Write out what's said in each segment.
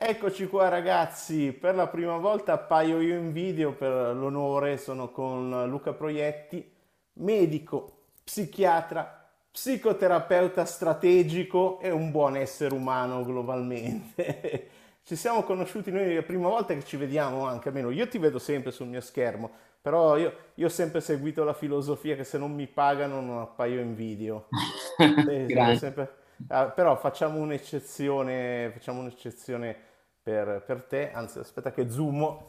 Eccoci qua ragazzi, per la prima volta appaio io in video per l'onore, sono con Luca Proietti, medico, psichiatra, psicoterapeuta strategico e un buon essere umano globalmente. Ci siamo conosciuti noi la prima volta che ci vediamo anche, almeno io ti vedo sempre sul mio schermo, però io, io ho sempre seguito la filosofia che se non mi pagano non appaio in video. Grazie. sempre- ah, però facciamo un'eccezione, facciamo un'eccezione per, per te, anzi aspetta che zoomo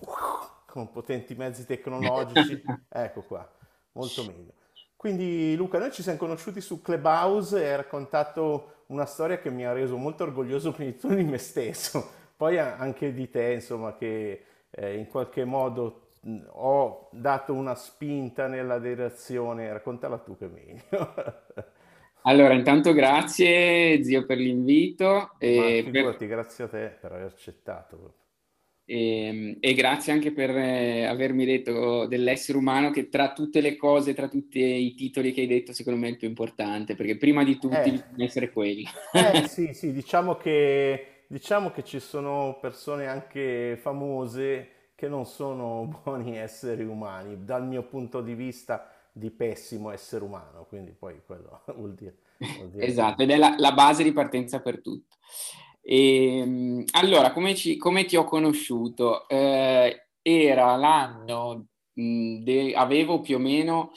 con potenti mezzi tecnologici, ecco qua, molto meglio. Quindi Luca, noi ci siamo conosciuti su Clubhouse e hai raccontato una storia che mi ha reso molto orgoglioso prima di tutto di me stesso, poi anche di te, insomma, che eh, in qualche modo mh, ho dato una spinta nella direzione, raccontala tu che meglio. Allora, intanto grazie zio per l'invito e, per- figurati, grazie a te per aver accettato. e- e grazie anche per eh, avermi detto dell'essere umano che tra tutte le cose, tra tutti i titoli che hai detto, secondo me è il più importante, perché prima di tutti Eh, bisogna essere quelli. eh sì, sì, diciamo che, diciamo che ci sono persone anche famose che non sono buoni esseri umani, dal mio punto di vista di pessimo essere umano, quindi poi quello vuol dire, vuol dire Esatto, ed è la, la base di partenza per tutto. E, mh, allora, come, ci- come ti ho conosciuto? Eh, era l'anno, de- avevo più o meno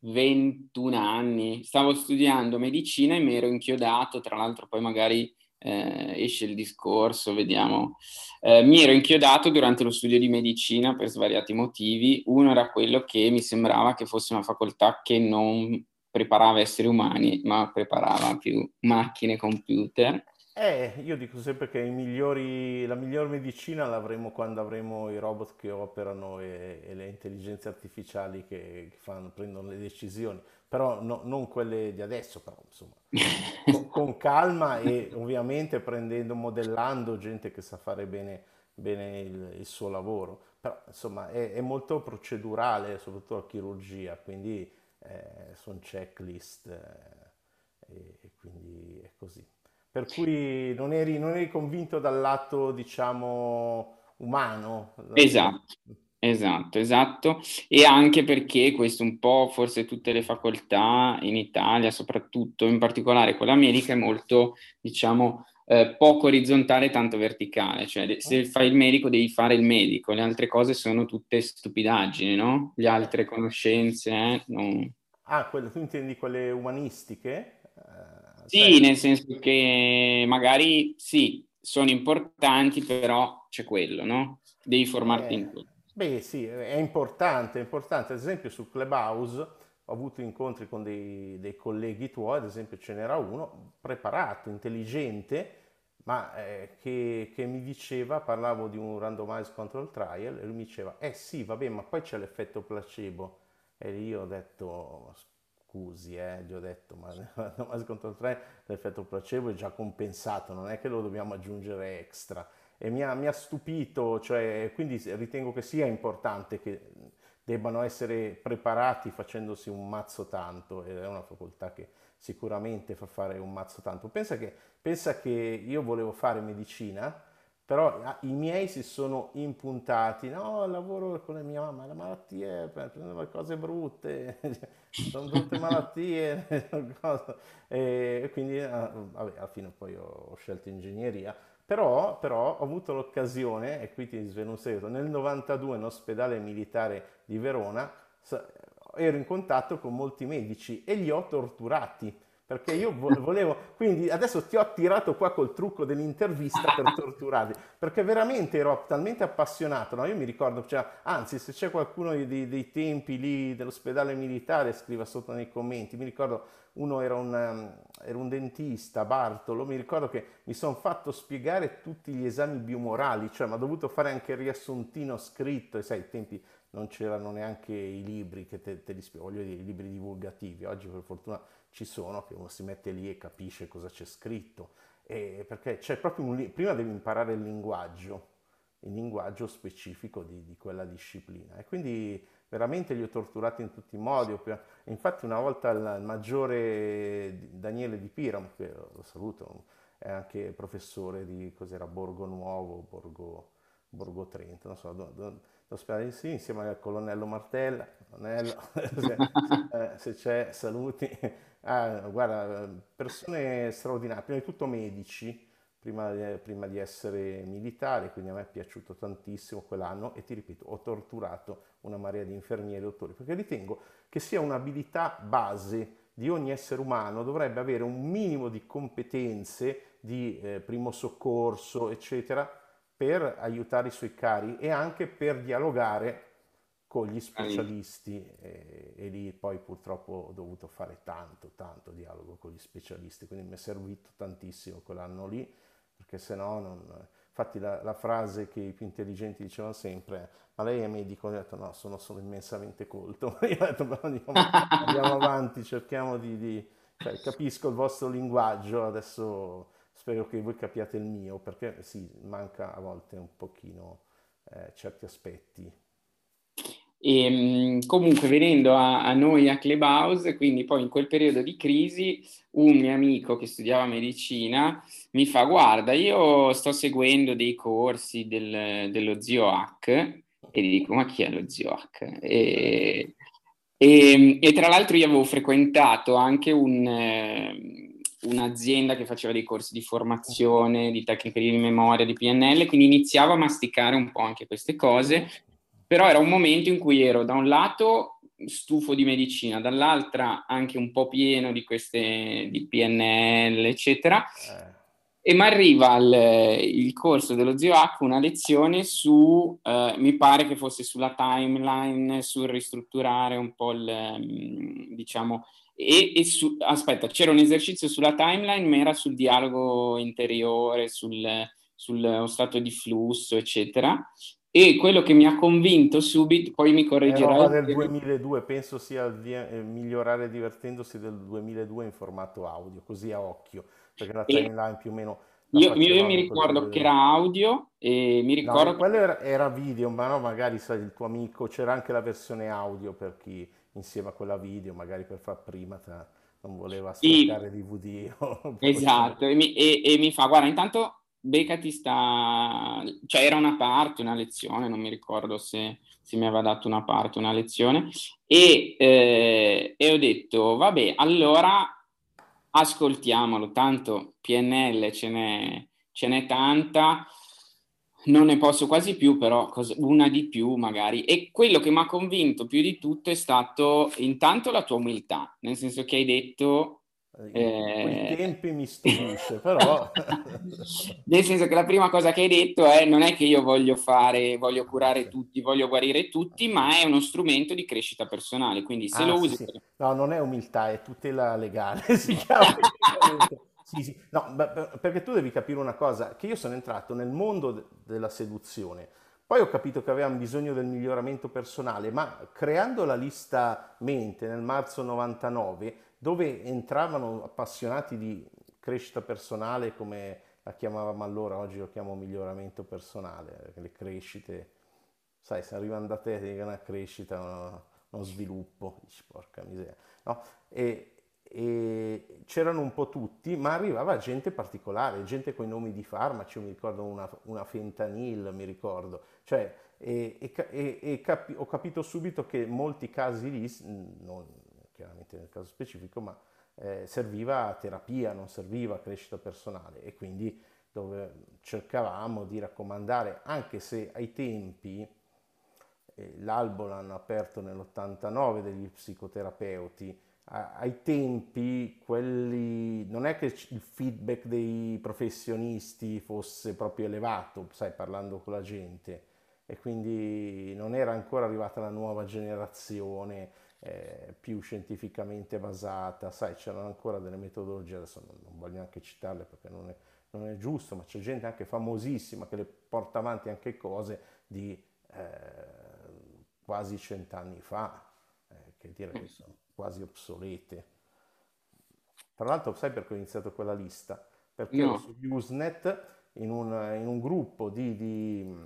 21 anni, stavo studiando medicina e mi ero inchiodato, tra l'altro poi magari eh, esce il discorso, vediamo. Eh, mi ero inchiodato durante lo studio di medicina per svariati motivi. Uno era quello che mi sembrava che fosse una facoltà che non preparava esseri umani, ma preparava più macchine, computer. Eh, io dico sempre che i migliori, la miglior medicina l'avremo quando avremo i robot che operano e, e le intelligenze artificiali che, che fanno- prendono le decisioni, però no- non quelle di adesso, però insomma, con, con calma e ovviamente prendendo, modellando gente che sa fare bene, bene il, il suo lavoro. Però insomma è, è molto procedurale, soprattutto la chirurgia, quindi sono checklist eh, e, e quindi è così. Per cui non eri, non eri convinto dal lato, diciamo, umano. Esatto, esatto, esatto. E anche perché questo un po', forse tutte le facoltà in Italia, soprattutto, in particolare quella medica, è molto, diciamo, eh, poco orizzontale, tanto verticale. Cioè, se fai il medico devi fare il medico, le altre cose sono tutte stupidaggini, no? Le altre conoscenze, eh, non- Ah, quelle, tu intendi quelle umanistiche? Sì, nel senso che magari sì, sono importanti, però c'è quello, no? Devi formarti Eh, in quello. beh, sì, è importante, è importante. Ad esempio su Clubhouse ho avuto incontri con dei, dei colleghi tuoi, ad esempio ce n'era uno preparato, intelligente, ma eh, che, che mi diceva, parlavo di un randomized control trial, e lui mi diceva, eh sì, vabbè, ma poi c'è l'effetto placebo. E lì ho detto, scusi, eh, gli ho detto, ma randomized control trial l'effetto placebo è già compensato, non è che lo dobbiamo aggiungere extra e mi ha, mi ha stupito, cioè, quindi ritengo che sia importante che debbano essere preparati facendosi un mazzo tanto, ed è una facoltà che sicuramente fa fare un mazzo tanto. Pensa che, pensa che io volevo fare medicina, però ah, i miei si sono impuntati, no, lavoro con la mia mamma, le malattie, prendo le cose brutte, sono brutte malattie, e quindi ah, vabbè, alla fine poi ho scelto ingegneria. Però, però ho avuto l'occasione, e qui ti svelo un segreto, nel 92 in ospedale militare di Verona ero in contatto con molti medici e li ho torturati. Perché io vo- volevo, quindi adesso ti ho attirato qua col trucco dell'intervista per torturarli, perché veramente ero talmente appassionato, no? Io mi ricordo, cioè, anzi, se c'è qualcuno dei, dei- tempi lì dell'ospedale militare, scriva sotto nei commenti. Mi ricordo uno era un, era un dentista, Bartolo, mi ricordo che mi sono fatto spiegare tutti gli esami biomorali, cioè mi ha dovuto fare anche il riassuntino scritto, e sai, ai tempi non c'erano neanche i libri che te, te li spiego, voglio dire, i libri divulgativi, oggi per fortuna ci sono, che uno si mette lì e capisce cosa c'è scritto, e perché c'è proprio un, prima devi imparare il linguaggio, il linguaggio specifico di, di quella disciplina, e quindi veramente li ho torturati in tutti i modi, infatti una volta il, maggiore Daniele Di Piram, che lo saluto, è anche professore di cos'era Borgo Nuovo, Borgo, Borgo Trento, non so, do, do, do sì, insieme al colonnello Martella, colonnello, se, se c'è, saluti. Ah, guarda, persone straordinarie, prima di tutto medici, prima prima di, essere militare, quindi a me è piaciuto tantissimo quell'anno e ti ripeto, ho torturato una marea di infermieri e dottori, perché ritengo che sia un'abilità base di ogni essere umano, dovrebbe avere un minimo di competenze di eh, primo soccorso, eccetera, per aiutare i suoi cari e anche per dialogare con gli specialisti e, e, lì poi purtroppo ho dovuto fare tanto, tanto dialogo con gli specialisti, quindi mi è servito tantissimo quell'anno lì, perché se no non... Infatti la, la, frase che i più intelligenti dicevano sempre ma lei è medico? Ho detto no, sono, sono immensamente colto. Io ho detto ma andiamo, andiamo avanti, cerchiamo di... di cioè, capisco il vostro linguaggio, adesso spero che voi capiate il mio, perché sì, manca a volte un pochino eh, certi aspetti e, ehm, comunque venendo a, a, noi a Clubhouse, quindi poi in quel periodo di crisi, un mio amico che studiava medicina mi fa guarda, io sto seguendo dei corsi del, dello zio Hack e gli dico ma chi è lo zio Hack? E, e, e, tra l'altro io avevo frequentato anche un, eh, un'azienda che faceva dei corsi di formazione, di tecniche di memoria, di PNL, quindi iniziavo a masticare un po' anche queste cose però era un momento in cui ero da un lato stufo di medicina, dall'altra anche un po' pieno di queste di PNL, eccetera. Eh. E mi arriva il, il, corso dello zio H, una lezione su, eh, mi pare che fosse sulla timeline, sul ristrutturare un po' il, mm, diciamo, e, e su, aspetta, c'era un esercizio sulla timeline, ma era sul dialogo interiore, sul, sullo stato di flusso, eccetera. E quello che mi ha convinto subito, poi mi correggerà. È roba del 2002, penso sia il eh, migliorare divertendosi del 2002 in formato audio, così a occhio, perché la timeline più o meno... Io, io, mi ricordo che era audio e mi ricordo... No, quello era, era, video, ma no, magari sai, il tuo amico, c'era anche la versione audio per chi insieme a quella video, magari per far prima, tra, non voleva scaricare sì, DVD. esatto, e mi, e, e mi fa, guarda, intanto beccati sta... cioè era una parte, una lezione, non mi ricordo se, se mi aveva dato una parte, una lezione, e, eh, e ho detto, vabbè, allora ascoltiamolo, tanto PNL ce n'è, ce n'è tanta, non ne posso quasi più, però una di più magari. E quello che mi ha convinto più di tutto è stato intanto la tua umiltà, nel senso che hai detto eh... quei tempi mi stupisce, però... Nel senso che la prima cosa che hai detto è non è che io voglio fare, voglio curare tutti, voglio guarire tutti, ma è uno strumento di crescita personale, quindi se ah, lo usi... Sì. No, non è umiltà, è tutela legale, si chiama. sì, sì. No, perché tu devi capire una cosa, che io sono entrato nel mondo de- della seduzione, poi ho capito che avevamo bisogno del miglioramento personale, ma creando la lista mente nel marzo 99 dove entravano appassionati di crescita personale come la chiamavamo allora, oggi lo chiamo miglioramento personale, le crescite, sai, se arrivano da te ti una crescita, uno, uno sviluppo, dici porca miseria, no? E, e c'erano un po' tutti, ma arrivava gente particolare, gente con i nomi di farmaci, mi ricordo una, una fentanil, mi ricordo, cioè, e, e, e capi, ho capito subito che molti casi lì, non, chiaramente nel caso specifico, ma eh, serviva terapia, non serviva crescita personale. E quindi dove cercavamo di raccomandare, anche se ai tempi eh, l'albo l'hanno aperto nell'89 degli psicoterapeuti, ai tempi quelli non è che il feedback dei professionisti fosse proprio elevato, sai, parlando con la gente. E quindi non era ancora arrivata la nuova generazione eh, più scientificamente basata, sai, c'erano ancora delle metodologie, adesso non, non voglio neanche citarle perché non è, non è, giusto, ma c'è gente anche famosissima che le porta avanti anche cose di eh, quasi cent'anni fa, eh, che direi che sono quasi obsolete. Tra l'altro, sai perché ho iniziato quella lista? Perché no. su Usenet in un, in un gruppo di, di,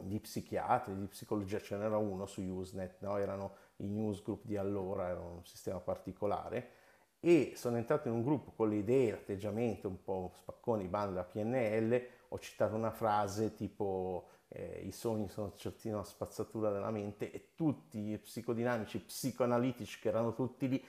di, psichiatri, di psicologia, ce n'era uno su Usenet, no? erano i newsgroup di allora, era un sistema particolare, e sono entrato in un gruppo con le idee, l'atteggiamento un po' spacconi, banda PNL, ho citato una frase tipo eh, i sogni sono certi una spazzatura della mente e tutti i psicodinamici, psicoanalitici che erano tutti lì,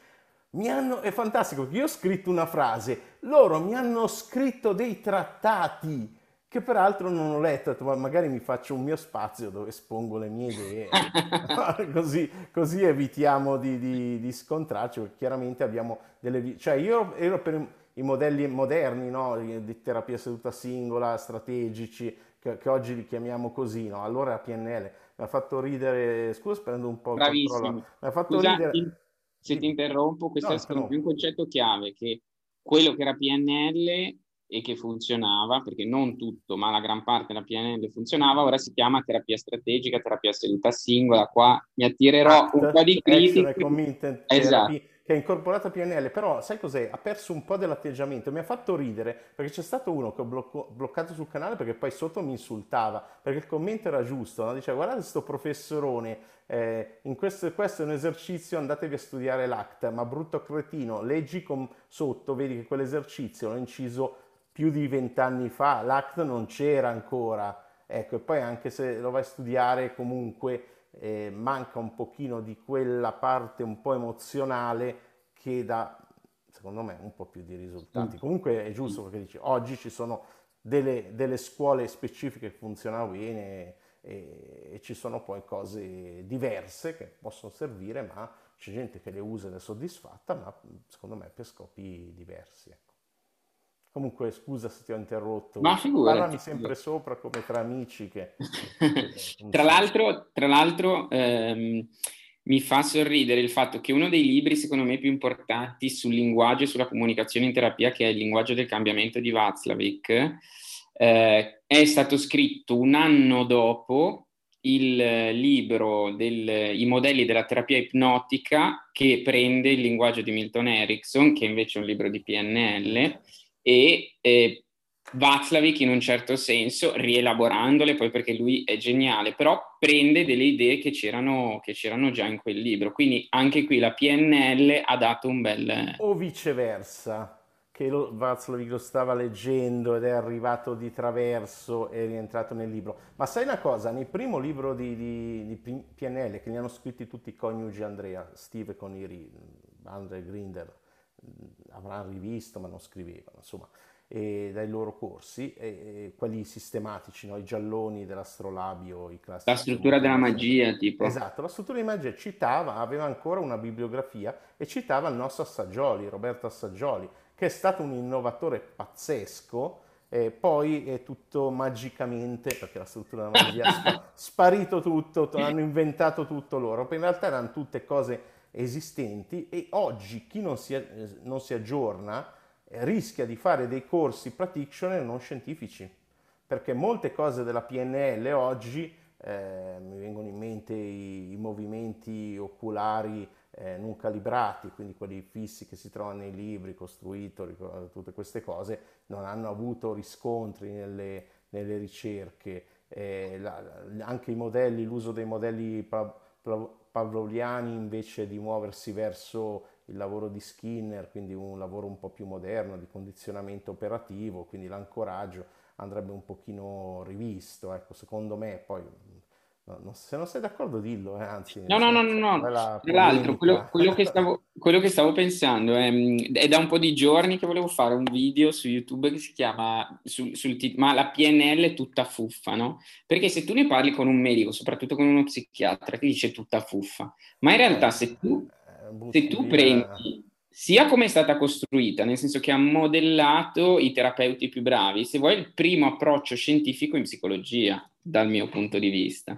mi hanno, è fantastico io ho scritto una frase, loro mi hanno scritto dei trattati che peraltro non ho letto, ma magari mi faccio un mio spazio dove espongo le mie idee, così, così, evitiamo di, di, di, scontrarci, perché chiaramente abbiamo delle... cioè io ero per i modelli moderni no? di terapia seduta singola, strategici, che, che, oggi li chiamiamo così, no? allora la PNL mi ha fatto ridere, scusa prendo un po' il Bravissimo. controllo, mi ha fatto Scusa, ridere... Se ti interrompo, questo no, è un concetto chiave, che quello che era PNL e che funzionava, perché non tutto, ma la gran parte della PNL funzionava, ora si chiama terapia strategica, terapia seduta singola, qua mi attirerò un po' di critiche. Esatto che ha incorporato PNL, però sai cos'è? Ha perso un po' dell'atteggiamento, mi ha fatto ridere perché c'è stato uno che ho blocco, bloccato sul canale perché poi sotto mi insultava, perché il commento era giusto, no? diceva guardate sto professorone, eh, in questo, questo, è un esercizio, andatevi a studiare l'ACT, ma brutto cretino, leggi con, sotto, vedi che quell'esercizio l'ho inciso più di vent'anni fa, l'ACT non c'era ancora, ecco, e poi anche se lo vai a studiare comunque eh, manca un pochino di quella parte un po' emozionale che dà, secondo me, un po' più di risultati. Mm. Comunque è giusto perché dici, oggi ci sono delle, delle scuole specifiche che funzionano bene e, e, ci sono poi cose diverse che possono servire, ma c'è gente che le usa ed è soddisfatta, ma secondo me per scopi diversi. Comunque, scusa se ti ho interrotto. Ma figurati. Parlami sempre sopra come tra amici che... tra l'altro, tra l'altro ehm, mi fa sorridere il fatto che uno dei libri, secondo me, più importanti sul linguaggio e sulla comunicazione in terapia, che è il linguaggio del cambiamento di Václavic, eh, è stato scritto un anno dopo il libro dei modelli della terapia ipnotica che prende il linguaggio di Milton Erickson, che invece è un libro di PNL, e eh, Václavic in un certo senso, rielaborandole poi perché lui è geniale, però prende delle idee che c'erano, che c'erano già in quel libro. Quindi anche qui la PNL ha dato un bel... O viceversa, che lo, Václavic lo stava leggendo ed è arrivato di traverso e è rientrato nel libro. Ma sai una cosa, nel primo libro di, di, di PNL, che ne hanno scritti tutti i coniugi Andrea, Steve con i Andre Grinder, avranno rivisto ma non scrivevano, insomma, e dai loro corsi, e, quelli sistematici, no? i gialloni dell'astrolabio, i classici. La struttura della magia, tipo. Esatto, la struttura di magia citava, aveva ancora una bibliografia e citava il nostro Assaggioli, Roberto Assaggioli, che è stato un innovatore pazzesco, e poi è tutto magicamente, perché la struttura della magia è sparito tutto, hanno inventato tutto loro, in realtà erano tutte cose esistenti e oggi chi non si, non si aggiorna eh, rischia di fare dei corsi practitioner non scientifici, perché molte cose della PNL oggi, eh, mi vengono in mente i, i movimenti oculari eh, non calibrati, quindi quelli fissi che si trovano nei libri, costruito, tutte queste cose, non hanno avuto riscontri nelle, nelle ricerche. Eh, la, anche i modelli, l'uso dei modelli pavloviani invece di muoversi verso il lavoro di Skinner, quindi un lavoro un po' più moderno di condizionamento operativo, quindi l'ancoraggio andrebbe un pochino rivisto, ecco, secondo me poi No, se non sei d'accordo dillo, eh, anzi. No, no, no, no, no. Tra l'altro, quello, quello, che stavo, quello, che stavo, pensando è, è, da un po' di giorni che volevo fare un video su YouTube che si chiama, sul, sul, ma la PNL è tutta fuffa, no? Perché se tu ne parli con un medico, soprattutto con uno psichiatra, ti dice tutta fuffa, ma in realtà se tu, eh, se tu prendi sia come è stata costruita, nel senso che ha modellato i terapeuti più bravi, se vuoi il primo approccio scientifico in psicologia, dal mio punto di vista.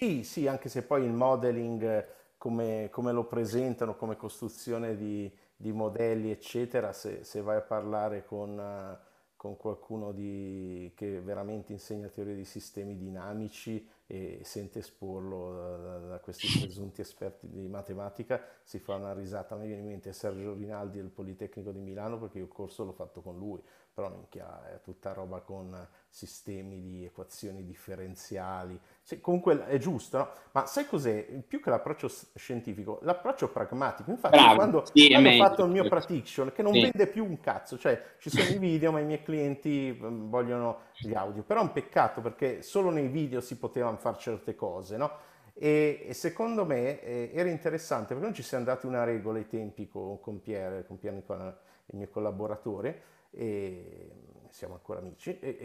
Sì, sì, anche se poi il modeling, come, come lo presentano, come costruzione di, di modelli, eccetera, se, se, vai a parlare con, con qualcuno di, che veramente insegna teoria di sistemi dinamici e sente esporlo da, da, questi presunti esperti di matematica, si fa una risata. Me viene in mente Sergio Rinaldi del Politecnico di Milano perché io il corso l'ho fatto con lui però minchia, è tutta roba con sistemi di equazioni differenziali. Sì, comunque è giusto, no? Ma sai cos'è? Più che l'approccio scientifico, l'approccio pragmatico. Infatti, Bravo, quando, sì, quando ho fatto il mio prediction, che non sì. vende più un cazzo, cioè ci sono i video, ma i miei clienti mm, vogliono gli audio. Però è un peccato perché solo nei video si potevano fare certe cose, no? E, e secondo me eh, era interessante perché non ci siamo dati una regola ai tempi con, con Pierre, con Pierre Nicola, il mio collaboratore, e siamo ancora amici, e,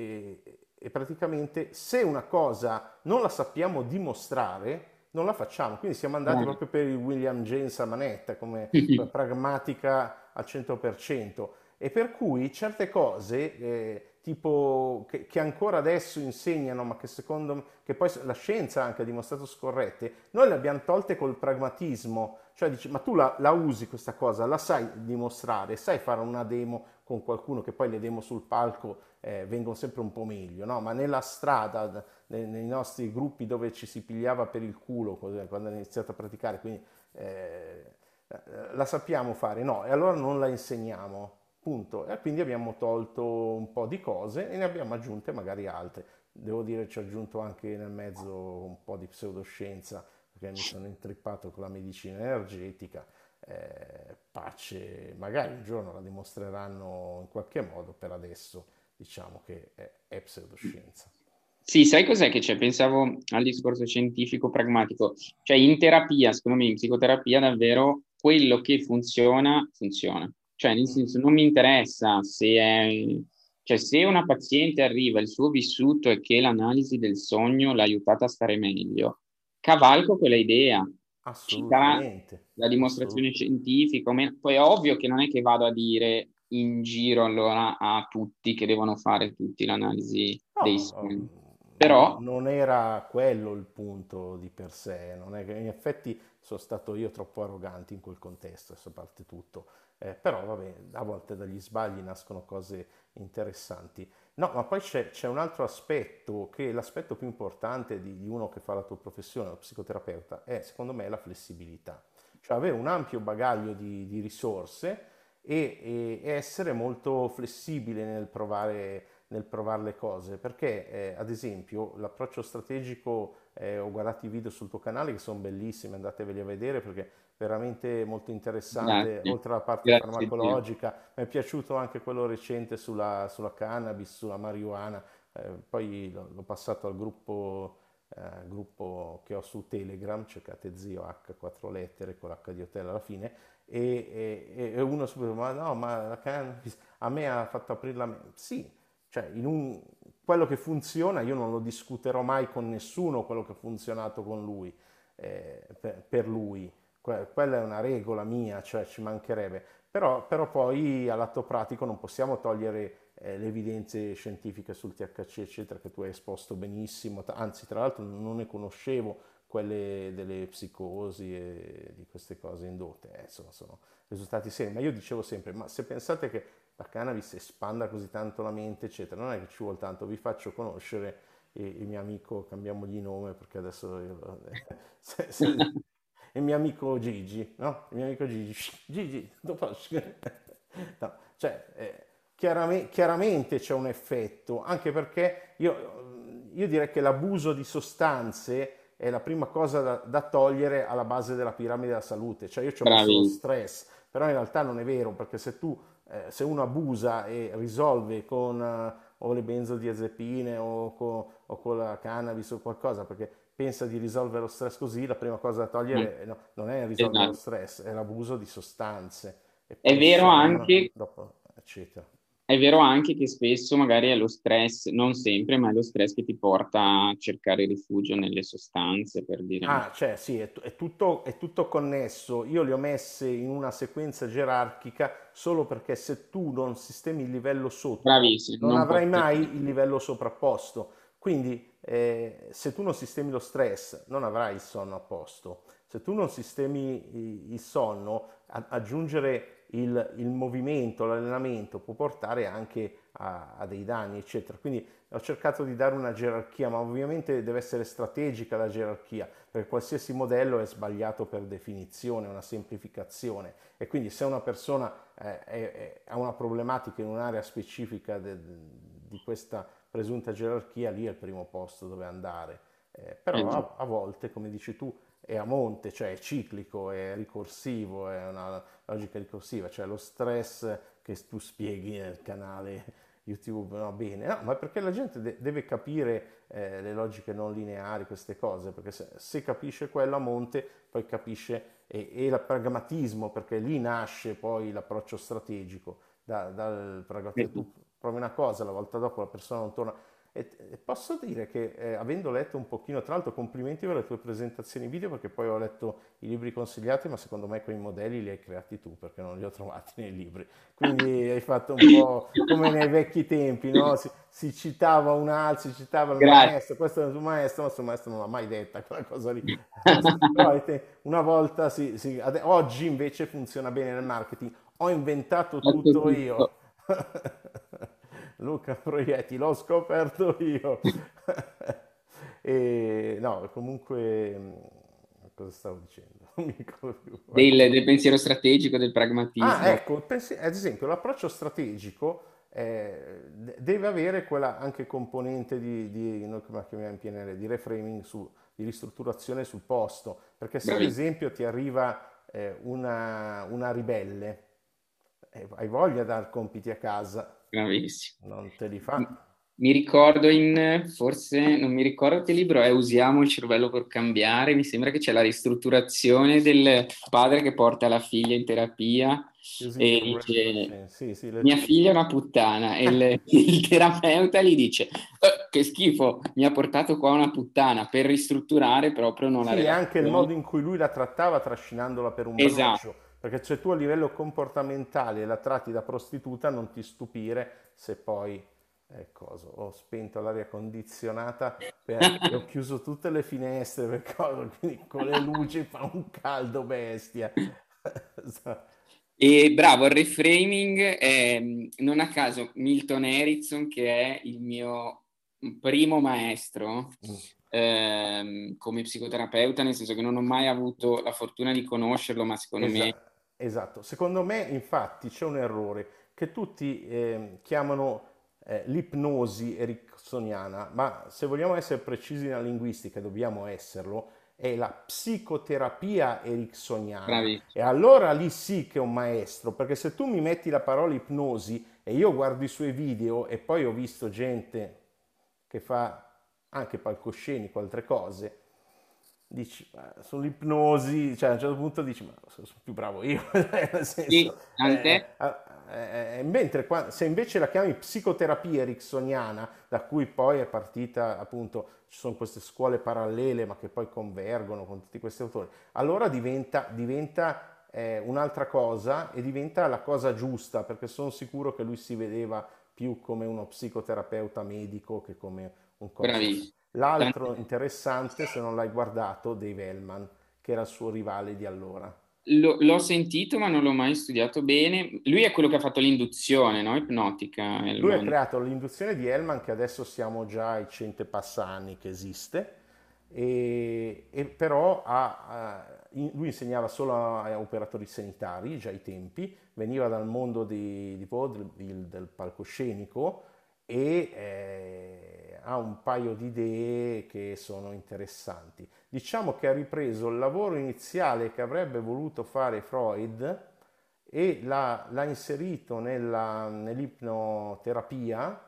e, e praticamente se una cosa non la sappiamo dimostrare, non la facciamo. Quindi siamo andati no. proprio per il William James a manetta, come pragmatica al 100%. E per cui certe cose, eh, tipo che, che, ancora adesso insegnano, ma che secondo me, che poi la scienza anche ha dimostrato scorrette, noi le abbiamo tolte col pragmatismo. Cioè dici, ma tu la, la usi questa cosa, la sai dimostrare, sai fare una demo con qualcuno che poi le demo sul palco eh, vengono sempre un po' meglio, no? ma nella strada, nei, nei, nostri gruppi dove ci si pigliava per il culo quando hanno iniziato a praticare, quindi eh, la sappiamo fare, no, e allora non la insegniamo, punto. E quindi abbiamo tolto un po' di cose e ne abbiamo aggiunte magari altre. Devo dire ci ho aggiunto anche nel mezzo un po' di pseudoscienza perché mi sono intrippato con la medicina energetica eh, pace, magari un giorno la dimostreranno in qualche modo, per adesso diciamo che è, è pseudoscienza. Sì, sai cos'è che c'è? Pensavo al discorso scientifico pragmatico. Cioè, in terapia, secondo me, in psicoterapia, davvero quello che funziona, funziona. Cioè, nel senso, non mi interessa se è... Cioè, se una paziente arriva, il suo vissuto è che l'analisi del sogno l'ha aiutata a stare meglio, cavalco quella idea. Assolutamente. La dimostrazione scientifica, poi è ovvio che non è che vado a dire in giro allora a tutti che devono fare tutti l'analisi no, dei sogni. Però non era quello il punto di per sé, non è che in effetti sono stato io troppo arrogante in quel contesto, adesso parte tutto. Eh, però vabbè, a volte dagli sbagli nascono cose interessanti. No, ma poi c'è, c'è, un altro aspetto, che l'aspetto più importante di, di, uno che fa la tua professione, lo psicoterapeuta, è secondo me la flessibilità. Cioè avere un ampio bagaglio di, di risorse e, e, essere molto flessibile nel provare, nel provare le cose, perché eh, ad esempio l'approccio strategico, eh, ho guardato i video sul tuo canale che sono bellissimi, andateveli a vedere perché veramente molto interessante, Grazie. oltre alla parte Grazie farmacologica. Mi è piaciuto anche quello recente sulla, sulla cannabis, sulla marijuana, eh, poi l'ho, passato al gruppo, eh, gruppo, che ho su Telegram, cercate zio H, quattro lettere con l'H di hotel alla fine, e, e, e uno subito, ma no, ma la cannabis a me ha fatto aprire la mente. Sì, cioè in un, quello che funziona io non lo discuterò mai con nessuno, quello che ha funzionato con lui, eh, per, per lui quella è una regola mia, cioè ci mancherebbe, però, però poi all'atto pratico non possiamo togliere eh, le evidenze scientifiche sul THC, eccetera, che tu hai esposto benissimo, anzi tra l'altro non ne conoscevo quelle delle psicosi e di queste cose indotte, eh, insomma sono risultati seri, ma io dicevo sempre, ma se pensate che la cannabis espanda così tanto la mente, eccetera, non è che ci vuole tanto, vi faccio conoscere il mio amico, cambiamogli nome perché adesso io, se, se, il mio amico Gigi, no? Il mio amico Gigi, Gigi, dopo... no, cioè, eh, chiaramente, chiaramente, c'è un effetto, anche perché io, io, direi che l'abuso di sostanze è la prima cosa da, da togliere alla base della piramide della salute, cioè io ho messo lo stress, però in realtà non è vero, perché se tu, eh, se uno abusa e risolve con... Uh, o le benzodiazepine o con, o con la cannabis o qualcosa, perché pensa di risolvere lo stress così, la prima cosa da togliere mm. no, non è risolvere esatto. lo stress, è l'abuso di sostanze. È vero anche... Dopo. È vero anche che spesso magari è lo stress, non sempre, ma è lo stress che ti porta a cercare rifugio nelle sostanze, per dire. Ah, cioè sì, è, è, tutto, è tutto connesso. Io le ho messe in una sequenza gerarchica solo perché se tu non sistemi il livello sotto, Bravissimo, non, non avrai mai il livello soprapposto. Quindi eh, se tu non sistemi lo stress non avrai il sonno a posto. Se tu non sistemi il sonno, aggiungere il, il movimento, l'allenamento può portare anche a, a, dei danni, eccetera. Quindi ho cercato di dare una gerarchia, ma ovviamente deve essere strategica la gerarchia, perché qualsiasi modello è sbagliato per definizione, è una semplificazione. E quindi se una persona eh, ha una problematica in un'area specifica de, di questa presunta gerarchia, lì è il primo posto dove andare. Eh, però a, a, volte, come dici tu, è a monte, cioè è ciclico, è ricorsivo, è una logica ricorsiva, cioè lo stress che tu spieghi nel canale YouTube va bene, no, ma perché la gente de- deve capire eh, le logiche non lineari, queste cose, perché se, se capisce quello a monte, poi capisce e, e, il pragmatismo, perché lì nasce poi l'approccio strategico, da, dal pragmatismo. Tu provi una cosa, la volta dopo la persona non torna e, e posso dire che eh, avendo letto un pochino, tra l'altro complimenti per le tue presentazioni video perché poi ho letto i libri consigliati, ma secondo me quei modelli li hai creati tu perché non li ho trovati nei libri. Quindi hai fatto un po' come nei vecchi tempi, no? si, si, citava un altro, si citava il Grazie. maestro, questo è il tuo maestro, ma il suo maestro non l'ha mai detta quella cosa lì. Però una volta, si, si, oggi invece funziona bene nel marketing. Ho inventato tutto io. Luca Proietti, l'ho scoperto io. e no, comunque, mm, cosa stavo dicendo? Non mi ricordo più. Del, del pensiero strategico, del pragmatismo. Ah, ecco, pensi- ad esempio, l'approccio strategico eh, deve avere quella anche componente di, di, in PNL, di reframing, su, di ristrutturazione sul posto, perché se Bravi. ad esempio ti arriva eh, una, una ribelle, eh, hai voglia di dar compiti a casa, Bravissimo. Non te li fa. Mi ricordo in, forse, non mi ricordo che libro è Usiamo il cervello per cambiare, mi sembra che c'è la ristrutturazione del padre che porta la figlia in terapia e dice sì, sì, mia figlia è una puttana e il, il terapeuta gli dice eh, che schifo, mi ha portato qua una puttana per ristrutturare proprio non la sì, relazione. anche il modo in cui lui la trattava trascinandola per un esatto. braccio perché se tu a livello comportamentale la tratti da prostituta, non ti stupire se poi cosa, ho spento l'aria condizionata per, e ho chiuso tutte le finestre per cosa, quindi con le luci fa un caldo bestia. E bravo, il reframing è non a caso Milton Erickson, che è il mio primo maestro mm. ehm, come psicoterapeuta, nel senso che non ho mai avuto la fortuna di conoscerlo, ma secondo esatto. me Esatto, secondo me infatti c'è un errore che tutti eh, chiamano eh, l'ipnosi ericksoniana, ma se vogliamo essere precisi nella linguistica, dobbiamo esserlo, è la psicoterapia ericksoniana. Bravi. E allora lì sì che è un maestro, perché se tu mi metti la parola ipnosi e io guardo i suoi video e poi ho visto gente che fa anche palcoscenico, altre cose, dici, sull'ipnosi, cioè a un certo punto dici, ma sono più bravo io. Nel senso, sì, anche. Eh, eh, eh, mentre se invece la chiami psicoterapia ericksoniana, da cui poi è partita appunto, ci sono queste scuole parallele ma che poi convergono con tutti questi autori, allora diventa, diventa eh, un'altra cosa e diventa la cosa giusta, perché sono sicuro che lui si vedeva più come uno psicoterapeuta medico che come un coach. L'altro interessante, se non l'hai guardato, Dave Hellman, che era il suo rivale di allora. L- l'ho sentito, ma non l'ho mai studiato bene. Lui è quello che ha fatto l'induzione no? ipnotica. Hellman. Lui ha creato l'induzione di Hellman, che adesso siamo già ai cento anni che esiste, e, e però ha, uh, lui insegnava solo a, a, operatori sanitari, già ai tempi, veniva dal mondo di, di, del, del palcoscenico e eh, ha un paio di idee che sono interessanti. Diciamo che ha ripreso il lavoro iniziale che avrebbe voluto fare Freud e l'ha, l'ha inserito nella, nell'ipnoterapia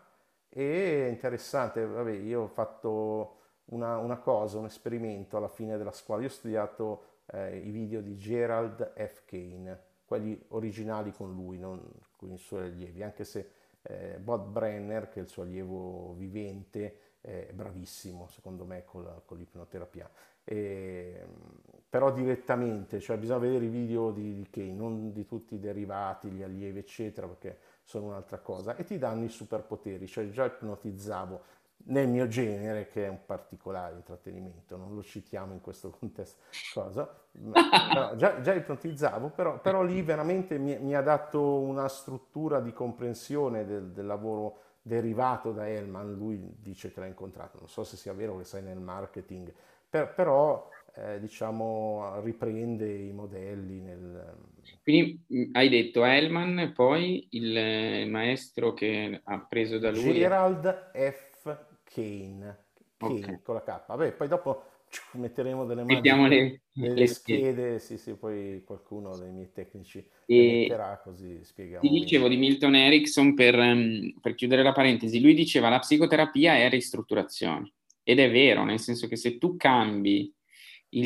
e è interessante, vabbè, io ho fatto una, una, cosa, un esperimento alla fine della scuola, io ho studiato eh, i video di Gerald F. Kane, quelli originali con lui, non con i suoi allievi, anche se eh, Bob Brenner, che è il suo allievo vivente, è bravissimo secondo me con, la, con l'ipnoterapia. E, però direttamente, cioè bisogna vedere i video di, di Kane, non di tutti i derivati, gli allievi, eccetera, perché sono un'altra cosa, e ti danno i superpoteri, cioè già ipnotizzavo nel mio genere, che è un particolare intrattenimento, non lo citiamo in questo contesto, cosa, no, già, già, ipnotizzavo, però, però lì veramente mi, mi, ha dato una struttura di comprensione del, del, lavoro derivato da Hellman, lui dice che l'ha incontrato, non so se sia vero che sei nel marketing, per, però eh, diciamo, riprende i modelli nel... Quindi mm, hai detto Hellman e poi il maestro che ha preso da lui... Gerald F. Kane, Kane okay. con la K. Vabbè, poi dopo metteremo delle mani le, le, le schede, sì, sì, poi qualcuno dei miei tecnici e metterà così spieghiamo. Ti dicevo di Milton Erickson per, um, per chiudere la parentesi, lui diceva la psicoterapia è ristrutturazione ed è vero, nel senso che se tu cambi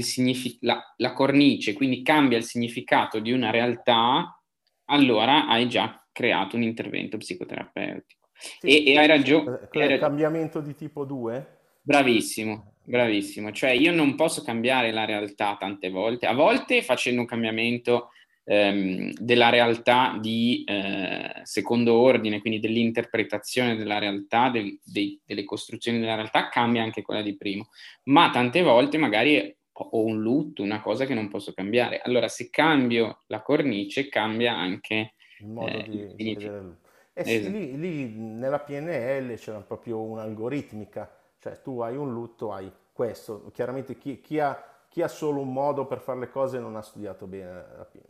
signific- la, la cornice, quindi cambia il significato di una realtà, allora hai già creato un intervento psicoterapeutico. Sì, e, e, hai ragione. Il cambiamento di tipo 2? Bravissimo, bravissimo. Cioè io non posso cambiare la realtà tante volte. A volte facendo un cambiamento ehm, della realtà di eh, secondo ordine, quindi dell'interpretazione della realtà, del, dei, delle costruzioni della realtà, cambia anche quella di primo. Ma tante volte magari ho un lutto, una cosa che non posso cambiare. Allora se cambio la cornice, cambia anche il modo eh, di, di vedere. Eh sì, esatto. lì, lì nella PNL c'era proprio un'algoritmica cioè tu hai un lutto, hai questo. Chiaramente chi, chi, ha, chi ha solo un modo per fare le cose non ha studiato bene eh,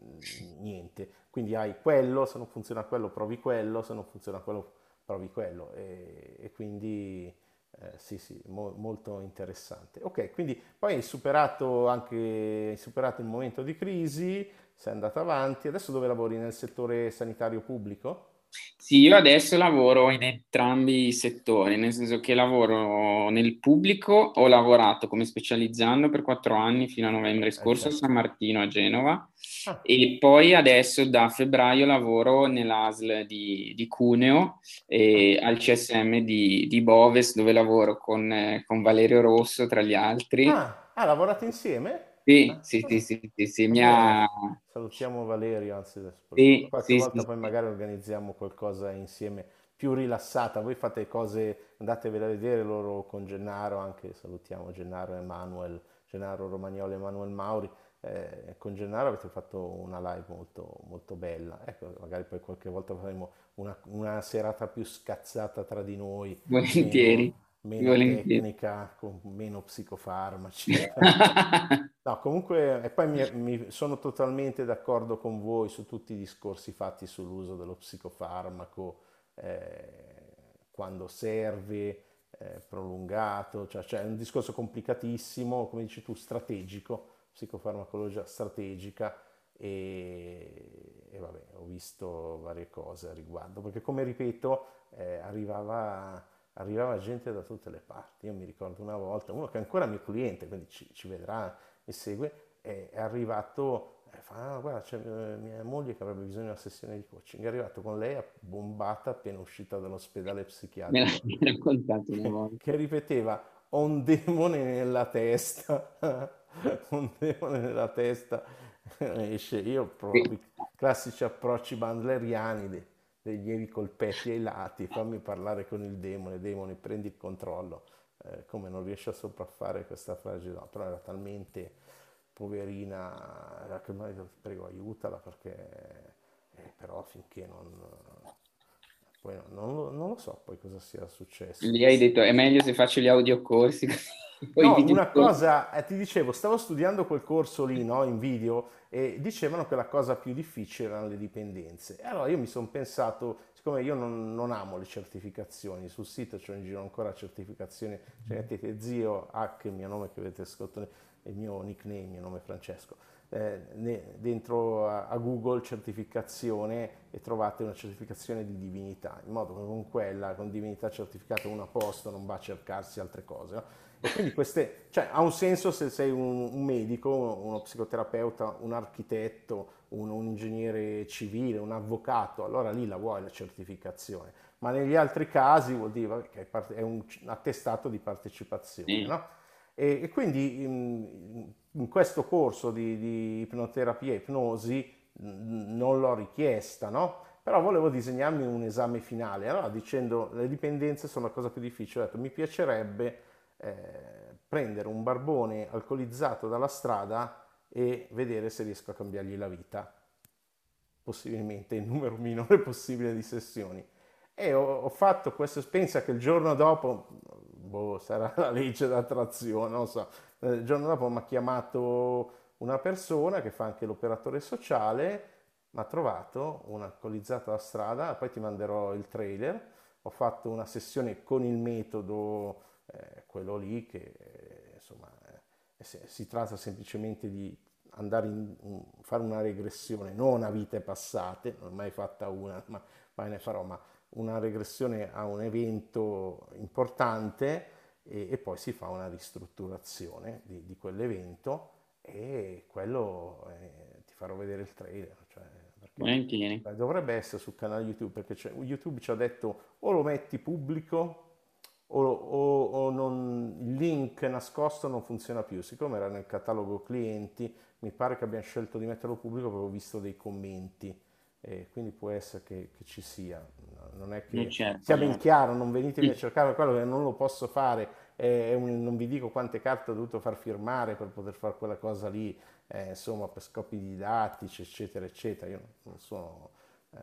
niente. Quindi hai quello, se non funziona quello provi quello, se non funziona quello provi quello. E, e quindi eh, sì, sì, mo, molto interessante. Ok, quindi poi hai superato anche hai superato il momento di crisi, sei andato avanti. Adesso dove lavori? Nel settore sanitario pubblico? Sì, io adesso lavoro in entrambi i settori, nel senso che lavoro nel pubblico, ho lavorato come specializzando per quattro anni fino a novembre eh, scorso a certo. San Martino a Genova ah. e poi adesso da febbraio lavoro nell'ASL di, di Cuneo e ah. al CSM di, di, Boves dove lavoro con, eh, con Valerio Rosso tra gli altri. Ah, ah lavorate insieme? Sì, sì, sì, sì, sì, sì, mi ha... Salutiamo Valerio, anzi, sì, qualche sì, volta sì, poi magari organizziamo qualcosa insieme più rilassata. Voi fate cose, andatevela a vedere loro con Gennaro, anche salutiamo Gennaro Emanuel, Gennaro Romagnoli e Emanuel Mauri. Eh, con Gennaro avete fatto una live molto, molto bella. Ecco, magari poi qualche volta faremo una, una serata più scazzata tra di noi. Volentieri. Meno, meno tecnica, con meno psicofarmaci. no, comunque, e poi mi, mi, sono totalmente d'accordo con voi su tutti i discorsi fatti sull'uso dello psicofarmaco eh, quando serve, eh, prolungato, cioè, cioè è un discorso complicatissimo, come dici tu, strategico, psicofarmacologia strategica e, e vabbè, ho visto varie cose a riguardo, perché come ripeto, eh, arrivava arrivava gente da tutte le parti. Io mi ricordo una volta, uno che è ancora mio cliente, quindi ci, ci vedrà e segue, è, è arrivato, e fa, ah, guarda, c'è eh, mia moglie che avrebbe bisogno di una sessione di coaching. È arrivato con lei, bombata, appena uscita dall'ospedale psichiatrico. Me l'ha raccontato una volta. Che ripeteva, ho un demone nella testa, un demone nella testa. Esce, io proprio, classici approcci bandleriani dei lievi colpetti ai lati, fammi parlare con il demone, demone prendi il controllo, eh, come non riesce a sopraffare questa frase, no, però era talmente poverina, era che mai prego aiutala perché eh, però finché non, poi no, non, non, lo so poi cosa sia successo. Gli hai detto è meglio se faccio gli audiocorsi. no, una cosa, eh, ti dicevo, stavo studiando quel corso lì no, in video e dicevano che la cosa più difficile erano le dipendenze. E allora io mi sono pensato, siccome io non, non, amo le certificazioni, sul sito c'è in giro ancora certificazioni, cioè mettete zio H, il mio nome che avete scritto, il mio nickname, il mio nome è Francesco eh, ne, dentro a, a, Google certificazione e trovate una certificazione di divinità, in modo che con quella, con divinità certificata uno a posto, non va a cercarsi altre cose. No? Quindi queste, cioè, ha un senso se sei un, un medico, uno psicoterapeuta, un architetto, un, un, ingegnere civile, un avvocato, allora lì la vuoi la certificazione. Ma negli altri casi vuol dire che è un attestato di partecipazione. No? E, e quindi in, in, questo corso di, di ipnoterapia e ipnosi non l'ho richiesta, no? Però volevo disegnarmi un esame finale. Allora, dicendo le dipendenze sono la cosa più difficile, ho detto mi piacerebbe eh, prendere un barbone alcolizzato dalla strada e vedere se riesco a cambiargli la vita, possibilmente il numero minore possibile di sessioni. E ho, ho fatto questa esperienza che il giorno dopo boh, sarà la legge d'attrazione, non so. Eh, il giorno dopo mi ha chiamato una persona che fa anche l'operatore sociale, mi ha trovato una alcolizzata alla strada, poi ti manderò il trailer, ho fatto una sessione con il metodo, eh, quello lì, che eh, insomma eh, si tratta semplicemente di andare a fare una regressione, non a vite passate, non ho mai fatta una, ma mai ne farò, ma una regressione a un evento importante e, e poi si fa una ristrutturazione di, di quell'evento e quello eh, ti farò vedere il trailer. Cioè, beh, dovrebbe essere sul canale YouTube perché YouTube ci ha detto o lo metti pubblico o, o, o non, il link nascosto non funziona più. Siccome era nel catalogo clienti, mi pare che abbiamo scelto di metterlo pubblico perché ho visto dei commenti. E quindi può essere che, che ci sia, non è che certo, sia ben chiaro, non venitemi sì. a cercare quello che non lo posso fare, è un, non vi dico quante carte ho dovuto far firmare per poter fare quella cosa lì, eh, insomma per scopi didattici eccetera eccetera, io non sono, eh,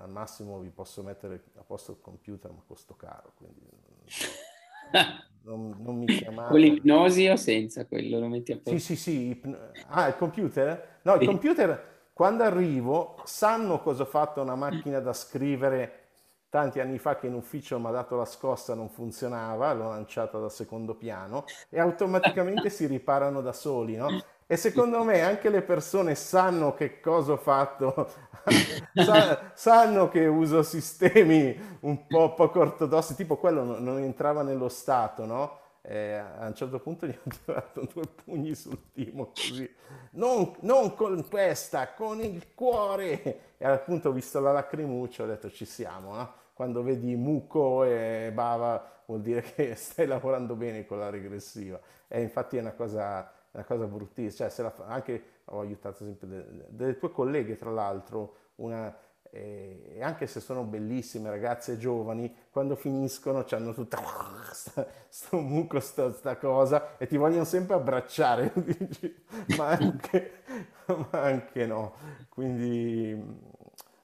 al massimo vi posso mettere a posto il computer ma costo caro, quindi non, non mi chiamate. Con l'ipnosi o senza quello? Lo metti a posto? Sì, sì, sì. Ipno... Ah, il computer? No, il sì. computer quando arrivo sanno cosa ho fatto una macchina da scrivere tanti anni fa che in ufficio mi ha dato la scossa, non funzionava, l'ho lanciata dal secondo piano e automaticamente si riparano da soli, no? E secondo me anche le persone sanno che cosa ho fatto, sanno che uso sistemi un po' poco ortodossi, tipo quello non entrava nello Stato, no? Eh, a un certo punto gli ho tirato due pugni sul timo così, non, non, con questa, con il cuore. E appunto ho visto la lacrimuccia, ho detto ci siamo, no? Quando vedi muco e bava vuol dire che stai lavorando bene con la regressiva. E infatti è una cosa una cosa bruttissima, cioè fa, anche ho aiutato ad esempio delle, delle tue colleghe tra l'altro, una, eh, anche se sono bellissime ragazze giovani, quando finiscono hanno tutta questo muco, sta, sta, cosa e ti vogliono sempre abbracciare, ma, anche, ma anche no, quindi,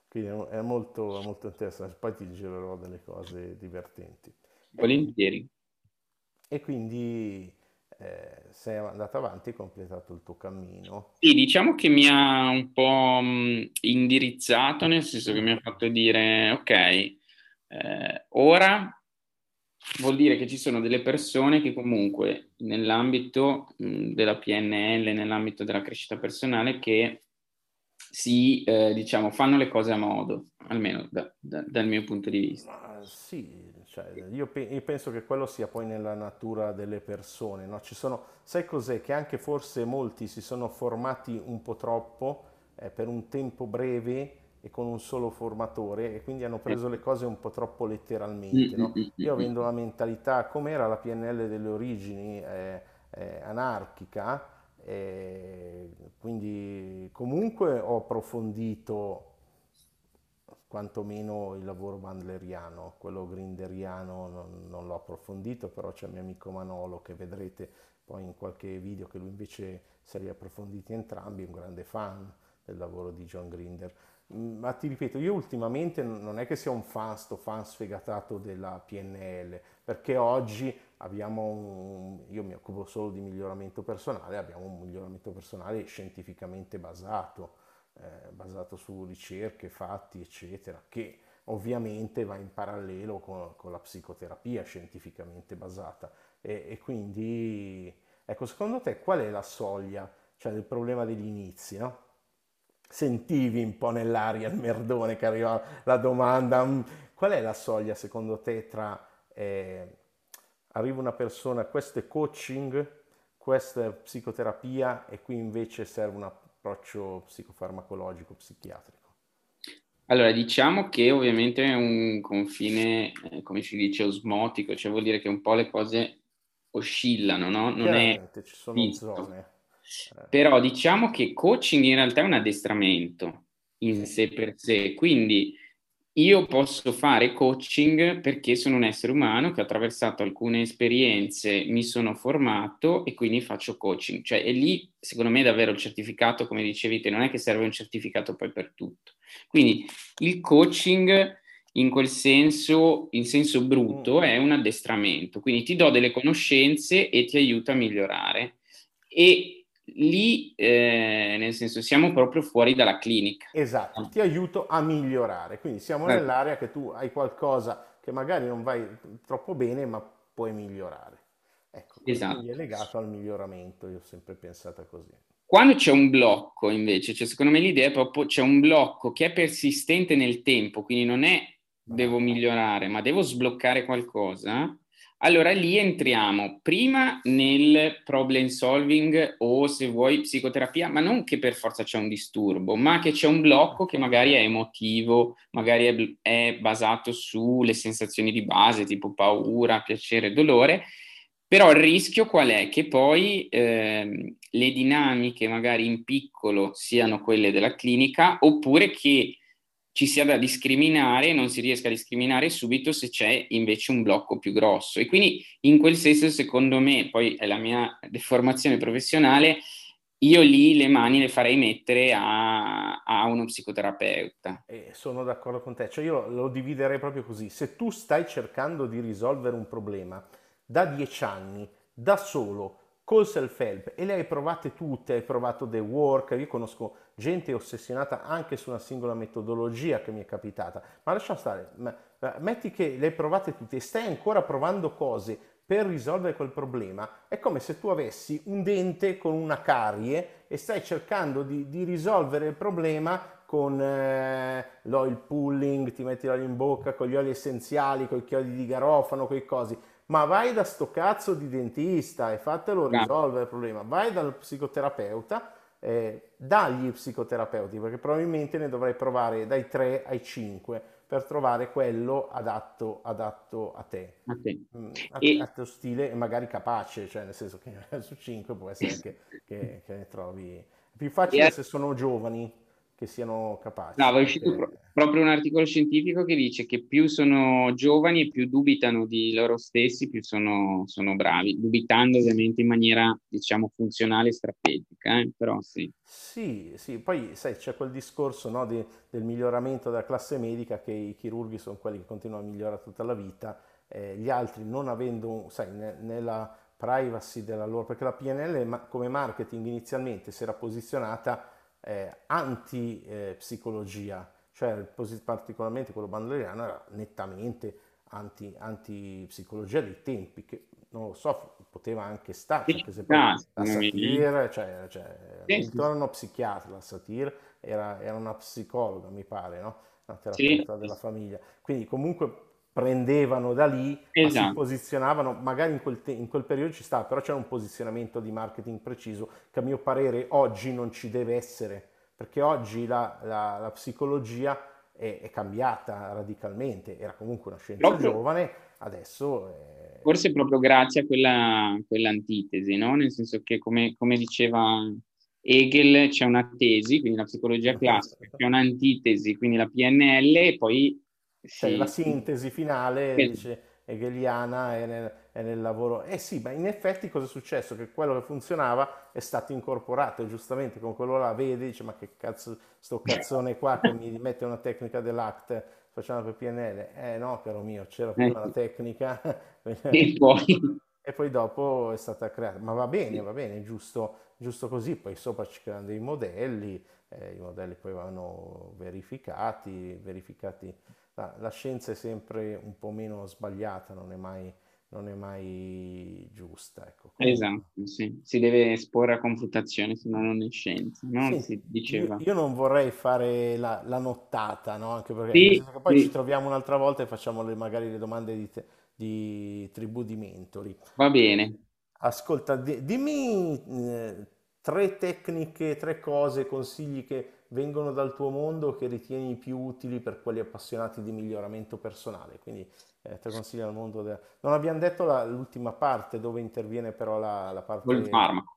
quindi è, molto, è molto interessante, poi ti girerò delle cose divertenti. Volentieri. E quindi eh, sei andato avanti e completato il tuo cammino. Sì, diciamo che mi ha un po' indirizzato, nel senso che mi ha fatto dire, ok, eh, ora vuol dire che ci sono delle persone che comunque nell'ambito mh, della PNL, nell'ambito della crescita personale, che si, eh, diciamo, fanno le cose a modo, almeno da, da, dal mio punto di vista. Ma sì, cioè, io, pe- io, penso che quello sia poi nella natura delle persone, no? Ci sono, sai cos'è? Che anche forse molti si sono formati un po' troppo eh, per un tempo breve e con un solo formatore e quindi hanno preso le cose un po' troppo letteralmente. No? Io avendo la mentalità, come era la PNL delle origini, eh, eh, anarchica, eh, quindi comunque ho approfondito quantomeno il lavoro bandleriano, quello grinderiano non, non l'ho approfondito, però c'è il mio amico Manolo che vedrete poi in qualche video che lui invece si è riapprofonditi entrambi, è un grande fan del lavoro di John Grinder. Mm, ma ti ripeto, io ultimamente non è che sia un fan, sto fan sfegatato della PNL, perché oggi abbiamo un, io mi occupo solo di miglioramento personale, abbiamo un miglioramento personale scientificamente basato eh, basato su ricerche, fatti, eccetera, che ovviamente va in parallelo con, con la psicoterapia scientificamente basata. E, e, quindi, ecco, secondo te qual è la soglia, cioè del problema degli inizi, no? Sentivi un po' nell'aria il merdone che arriva la domanda, mm, qual è la soglia secondo te tra eh, arriva una persona, questo è coaching, questa è psicoterapia e qui invece serve una approccio psicofarmacologico, psichiatrico? Allora, diciamo che ovviamente è un confine, eh, come si dice, osmotico, cioè vuol dire che un po' le cose oscillano, no? Non è ci sono visto. zone. Eh. Però diciamo che coaching in realtà è un addestramento in sé per sé, quindi io posso fare coaching perché sono un essere umano che ha attraversato alcune esperienze, mi sono formato e quindi faccio coaching. Cioè, e lì, secondo me, davvero il certificato, come dicevi te, non è che serve un certificato poi per tutto. Quindi il coaching in quel senso, in senso brutto, mm. è un addestramento. Quindi ti do delle conoscenze e ti aiuta a migliorare. E lì, eh, nel senso, siamo proprio fuori dalla clinica. Esatto, ti aiuto a migliorare. Quindi siamo eh. nell'area che tu hai qualcosa che magari non vai troppo bene, ma puoi migliorare. Ecco, esatto. quindi è legato al miglioramento, io ho sempre pensato così. Quando c'è un blocco, invece, cioè secondo me l'idea è proprio c'è un blocco che è persistente nel tempo, quindi non è devo migliorare, ma devo sbloccare qualcosa, allora lì entriamo prima nel problem solving o se vuoi psicoterapia, ma non che per forza c'è un disturbo, ma che c'è un blocco che magari è emotivo, magari è, è basato sulle sensazioni di base, tipo paura, piacere, dolore. Però il rischio qual è? Che poi eh, le dinamiche magari in piccolo siano quelle della clinica oppure che ci sia da discriminare non si riesca a discriminare subito se c'è invece un blocco più grosso. E quindi in quel senso, secondo me, poi è la mia deformazione professionale, io lì le mani le farei mettere a, a uno psicoterapeuta. Eh, sono d'accordo con te, cioè io lo dividerei proprio così. Se tu stai cercando di risolvere un problema da dieci anni, da solo, col self-help. E le hai provate tutte, hai provato The Work, io conosco gente ossessionata anche su una singola metodologia che mi è capitata, ma lascia stare, metti che le hai provate tutte e stai ancora provando cose per risolvere quel problema, è come se tu avessi un dente con una carie e stai cercando di, di risolvere il problema con eh, l'oil pulling, ti metti l'olio in bocca, con gli oli essenziali, con i chiodi di garofano, quei cosi ma vai da sto cazzo di dentista e fatelo risolvere il problema, vai dal psicoterapeuta, eh, dagli psicoterapeuti, perché probabilmente ne dovrai provare dai 3 ai 5 per trovare quello adatto, adatto a te, a, te. Mm, a, e... a tuo stile e magari capace, cioè nel senso che su 5 può essere che, che, che ne trovi... È più facile e... se sono giovani che siano capaci. No, è uscito perché... proprio un articolo scientifico che dice che più sono giovani e più dubitano di loro stessi, più sono, sono bravi, dubitando ovviamente in maniera, diciamo, funzionale e strategica, eh? però sì. Sì, sì, poi sai, c'è quel discorso no, di, del miglioramento della classe medica che i chirurghi sono quelli che continuano a migliorare tutta la vita, eh, gli altri non avendo, sai, ne, nella privacy della loro, perché la PNL ma, come marketing inizialmente si era posizionata eh, anti-psicologia, cioè particolarmente quello bandoleriano era nettamente anti, anti-psicologia dei tempi, che non lo so, poteva anche stare, perché se poi la satire, cioè, cioè sì, intorno psichiatra, la satire era, era, una psicologa, mi pare, no? una terapeuta sì. della famiglia. Quindi comunque prendevano da lì, esatto. si posizionavano, magari in quel, te- in quel, periodo ci stava, però c'era un posizionamento di marketing preciso che a mio parere oggi non ci deve essere, perché oggi la, la, la psicologia è, è, cambiata radicalmente, era comunque una scienza proprio, giovane, adesso... È... Forse proprio grazie a quella, quell'antitesi, no? nel senso che come, come diceva Hegel c'è una tesi, quindi la psicologia classica, c'è un'antitesi, quindi la PNL, e poi cioè, la sintesi finale sì. dice hegeliana è nel, è nel, lavoro. Eh sì, ma in effetti cosa è successo? Che quello che funzionava è stato incorporato giustamente con quello là vedi, dice ma che cazzo, sto cazzone qua che mi mette una tecnica dell'ACT facciamo per PNL. Eh no, caro mio, c'era prima la tecnica e poi... e poi dopo è stata creata. Ma va bene, va bene, giusto, giusto così, poi sopra ci creano dei modelli, eh, i modelli poi vanno verificati, verificati la, la, scienza è sempre un po' meno sbagliata, non è mai, non è mai giusta. Ecco. Esatto, sì. si deve esporre a confutazione, se no non è scienza, no? Sì, si diceva. Io, io, non vorrei fare la, la nottata, no? anche perché sì, poi ci troviamo un'altra volta e facciamo le, magari le domande di, te, di tribù di mentori. Va bene. Ascolta, di, dimmi eh, tre tecniche, tre cose, consigli che vengono dal tuo mondo che ritieni più utili per quelli appassionati di miglioramento personale. Quindi eh, te consiglio il mondo. De... Non abbiamo detto la, l'ultima parte dove interviene però la, la parte del farmaco.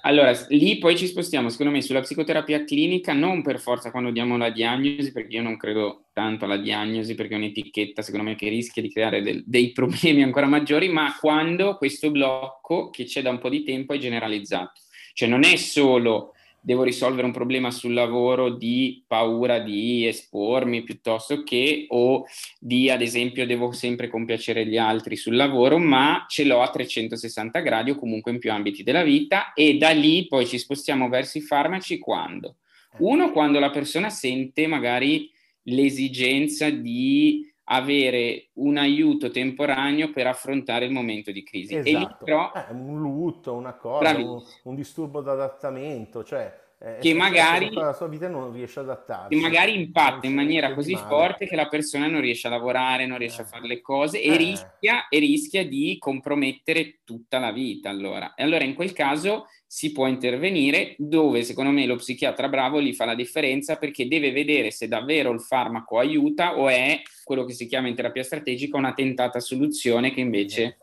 Allora, lì poi ci spostiamo, secondo me, sulla psicoterapia clinica, non per forza quando diamo la diagnosi, perché io non credo tanto alla diagnosi, perché è un'etichetta, secondo me, che rischia di creare del, dei problemi ancora maggiori, ma quando questo blocco che c'è da un po' di tempo è generalizzato. Cioè non è solo devo risolvere un problema sul lavoro di paura di espormi piuttosto che o di ad esempio devo sempre compiacere gli altri sul lavoro, ma ce l'ho a 360 gradi o comunque in più ambiti della vita e da lì poi ci spostiamo verso i farmaci quando? Uno, quando la persona sente magari l'esigenza di avere un aiuto temporaneo per affrontare il momento di crisi. Esatto. E lì però, eh, un lutto, una cosa, un, un, disturbo d'adattamento, cioè eh, che magari la sua vita non riesce ad adattarsi. Che magari impatta in maniera così forte che la persona non riesce a lavorare, non riesce eh. a fare le cose e, eh. rischia, e rischia di compromettere tutta la vita. Allora. E allora in quel caso si può intervenire dove secondo me lo psichiatra bravo gli fa la differenza perché deve vedere se davvero il farmaco aiuta o è quello che si chiama in terapia strategica una tentata soluzione che invece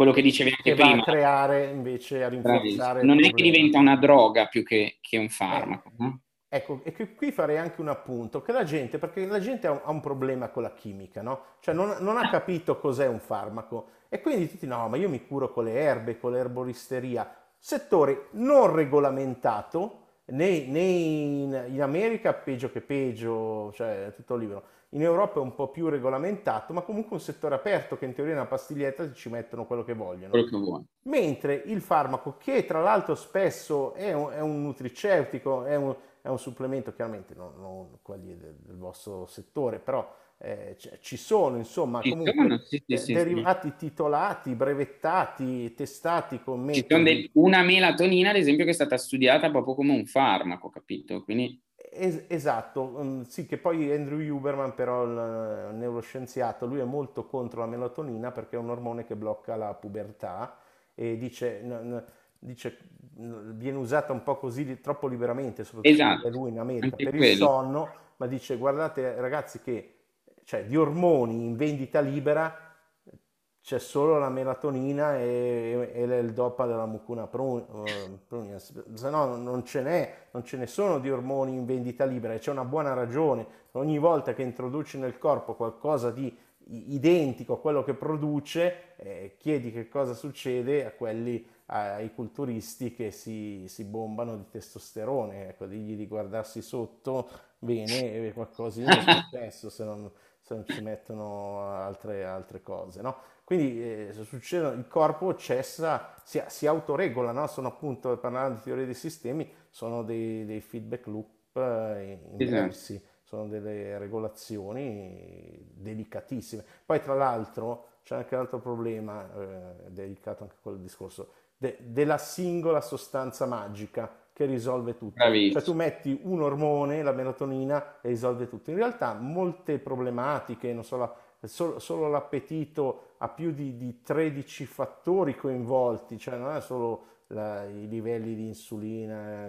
quello che dicevi anche che prima. Creare invece a rinforzare. Non è che diventa una droga più che, che un farmaco. Eh. No? Ecco, e qui farei anche un appunto, che la gente, perché la gente ha un, ha un problema con la chimica, no? Cioè non, non, ha capito cos'è un farmaco e quindi tutti no, ma io mi curo con le erbe, con l'erboristeria settore non regolamentato, né, né in, in, America peggio che peggio, cioè tutto libero. In Europa è un po' più regolamentato, ma comunque un settore aperto che in teoria nella pastiglietta ci mettono quello che vogliono. Quello che vuoi. Mentre il farmaco, che tra l'altro spesso è un, è un nutriceutico, è un, è un, supplemento, chiaramente non, non quelli del, del vostro settore, però eh, ci sono insomma comunque sono, sì, sì, sì, derivati titolati, brevettati, testati con metodi. Ci sono de- una melatonina ad esempio che è stata studiata proprio come un farmaco, capito? Quindi... Es- esatto, um, sì che poi Andrew Huberman però il, il neuroscienziato, lui è molto contro la melatonina perché è un ormone che blocca la pubertà e dice... N- n- dice viene usata un po' così troppo liberamente, soprattutto esatto, lui in America, per quello. il sonno, ma dice guardate ragazzi che cioè di ormoni in vendita libera c'è solo la melatonina e, e il dopa della mucuna prugna, se no non ce n'è, non ce ne sono di ormoni in vendita libera e c'è una buona ragione. Ogni volta che introduci nel corpo qualcosa di identico a quello che produce, eh, chiedi che cosa succede a quelli, ai culturisti che si, si bombano di testosterone, ecco, digli di guardarsi sotto, bene, qualcosa è successo se non se non ci mettono altre, altre cose, no? Quindi eh, succede, il corpo cessa, si, si autoregola, no? Sono appunto, parlando di teorie dei sistemi, sono dei, dei feedback loop eh, inversi, esatto. sono delle regolazioni delicatissime. Poi tra l'altro c'è anche un altro problema, eh, dedicato anche a quel discorso, de, della singola sostanza magica che risolve tutto. Bravissimo. Cioè tu metti un ormone, la melatonina, e risolve tutto. In realtà molte problematiche, non so, la, solo, solo, l'appetito ha più di, di, 13 fattori coinvolti, cioè non è solo la, i livelli di insulina,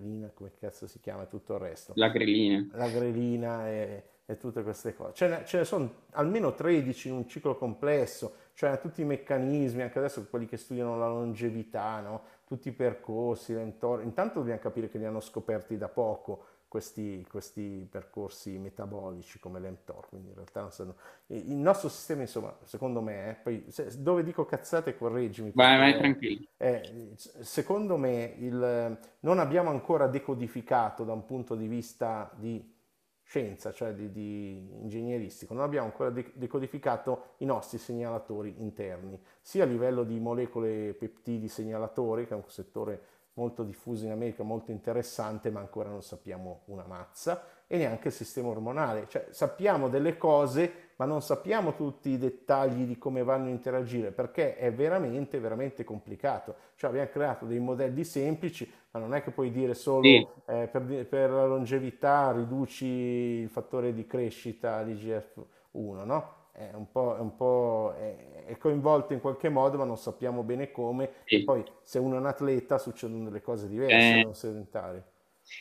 grelina, come cazzo si chiama, tutto il resto. La grelina. La grelina e, e tutte queste cose. Ce ne, ce ne, sono almeno 13 in un ciclo complesso, cioè tutti i meccanismi, anche adesso quelli che studiano la longevità, no? tutti i percorsi, l'entorno. Intanto dobbiamo capire che li hanno scoperti da poco questi, questi percorsi metabolici come l'mTOR, quindi in realtà non sono... Il nostro sistema, insomma, secondo me, eh, poi se, dove dico cazzate correggimi. Vai, vai, tranquillo. Eh, secondo me il, non abbiamo ancora decodificato da un punto di vista di scienza, cioè di, di, ingegneristico, non abbiamo ancora decodificato i nostri segnalatori interni, sia a livello di molecole peptidi segnalatori, che è un settore molto diffuso in America, molto interessante, ma ancora non sappiamo una mazza, e neanche il sistema ormonale. Cioè sappiamo delle cose, ma non sappiamo tutti i dettagli di come vanno a interagire, perché è veramente, veramente complicato. Cioè abbiamo creato dei modelli semplici, ma non è che puoi dire solo sì. eh, per, per, la longevità riduci il fattore di crescita di GF1, no? È un po', è, un po' è, è coinvolto in qualche modo, ma non sappiamo bene come. Sì. E poi se uno è un atleta succedono delle cose diverse, eh. non sedentari.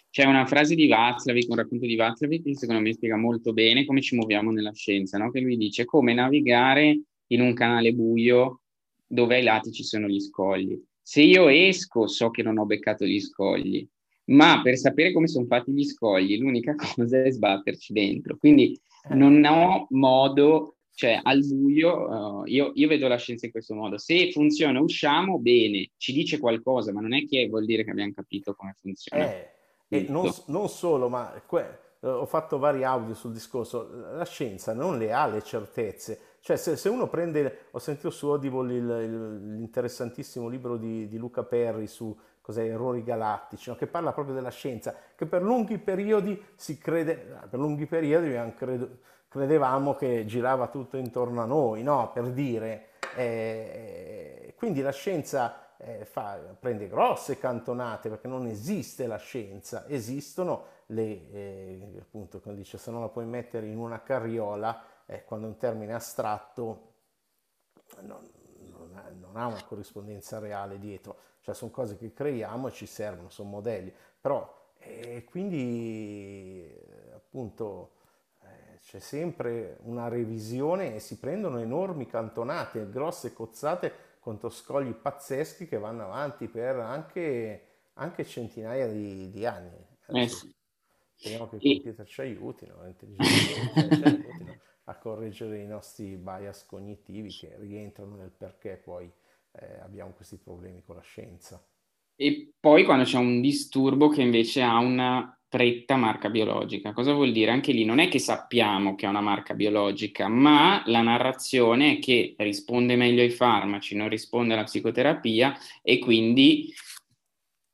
C'è una frase di Václavic, un racconto di Václavic che secondo me spiega molto bene come ci muoviamo nella scienza, no? che lui dice come navigare in un canale buio dove ai lati ci sono gli scogli. Se io esco so che non ho beccato gli scogli, ma per sapere come sono fatti gli scogli l'unica cosa è sbatterci dentro. Quindi eh. non ho modo Cioè, al buio, uh, io, io, vedo la scienza in questo modo. Se funziona, usciamo, bene, ci dice qualcosa, ma non è che vuol dire che abbiamo capito come funziona. Eh, e non, non, solo, ma que- ho fatto vari audio sul discorso, la scienza non le ha le certezze. Cioè, se, se uno prende, ho sentito su Audible il, il, l'interessantissimo libro di, di Luca Perri su cos'è errori galattici, no? che parla proprio della scienza, che per lunghi periodi si crede, per lunghi periodi abbiamo credo, credevamo che girava tutto intorno a noi, no? per dire. Eh, quindi la scienza eh, fa, prende grosse cantonate perché non esiste la scienza, esistono le, eh, appunto, come dice, se non la puoi mettere in una carriola, eh, quando è un termine astratto non, non, ha, non ha una corrispondenza reale dietro, cioè sono cose che creiamo e ci servono, sono modelli, però eh, quindi appunto c'è sempre una revisione e si prendono enormi cantonate, grosse cozzate contro scogli pazzeschi che vanno avanti per anche, anche centinaia di, di anni. Eh sì. Speriamo che i computer ci aiutino, ci aiutino a correggere i nostri bias cognitivi che rientrano nel perché poi eh, abbiamo questi problemi con la scienza. E poi quando c'è un disturbo che invece ha una stretta marca biologica. Cosa vuol dire? Anche lì non è che sappiamo che è una marca biologica, ma la narrazione è che risponde meglio ai farmaci, non risponde alla psicoterapia e quindi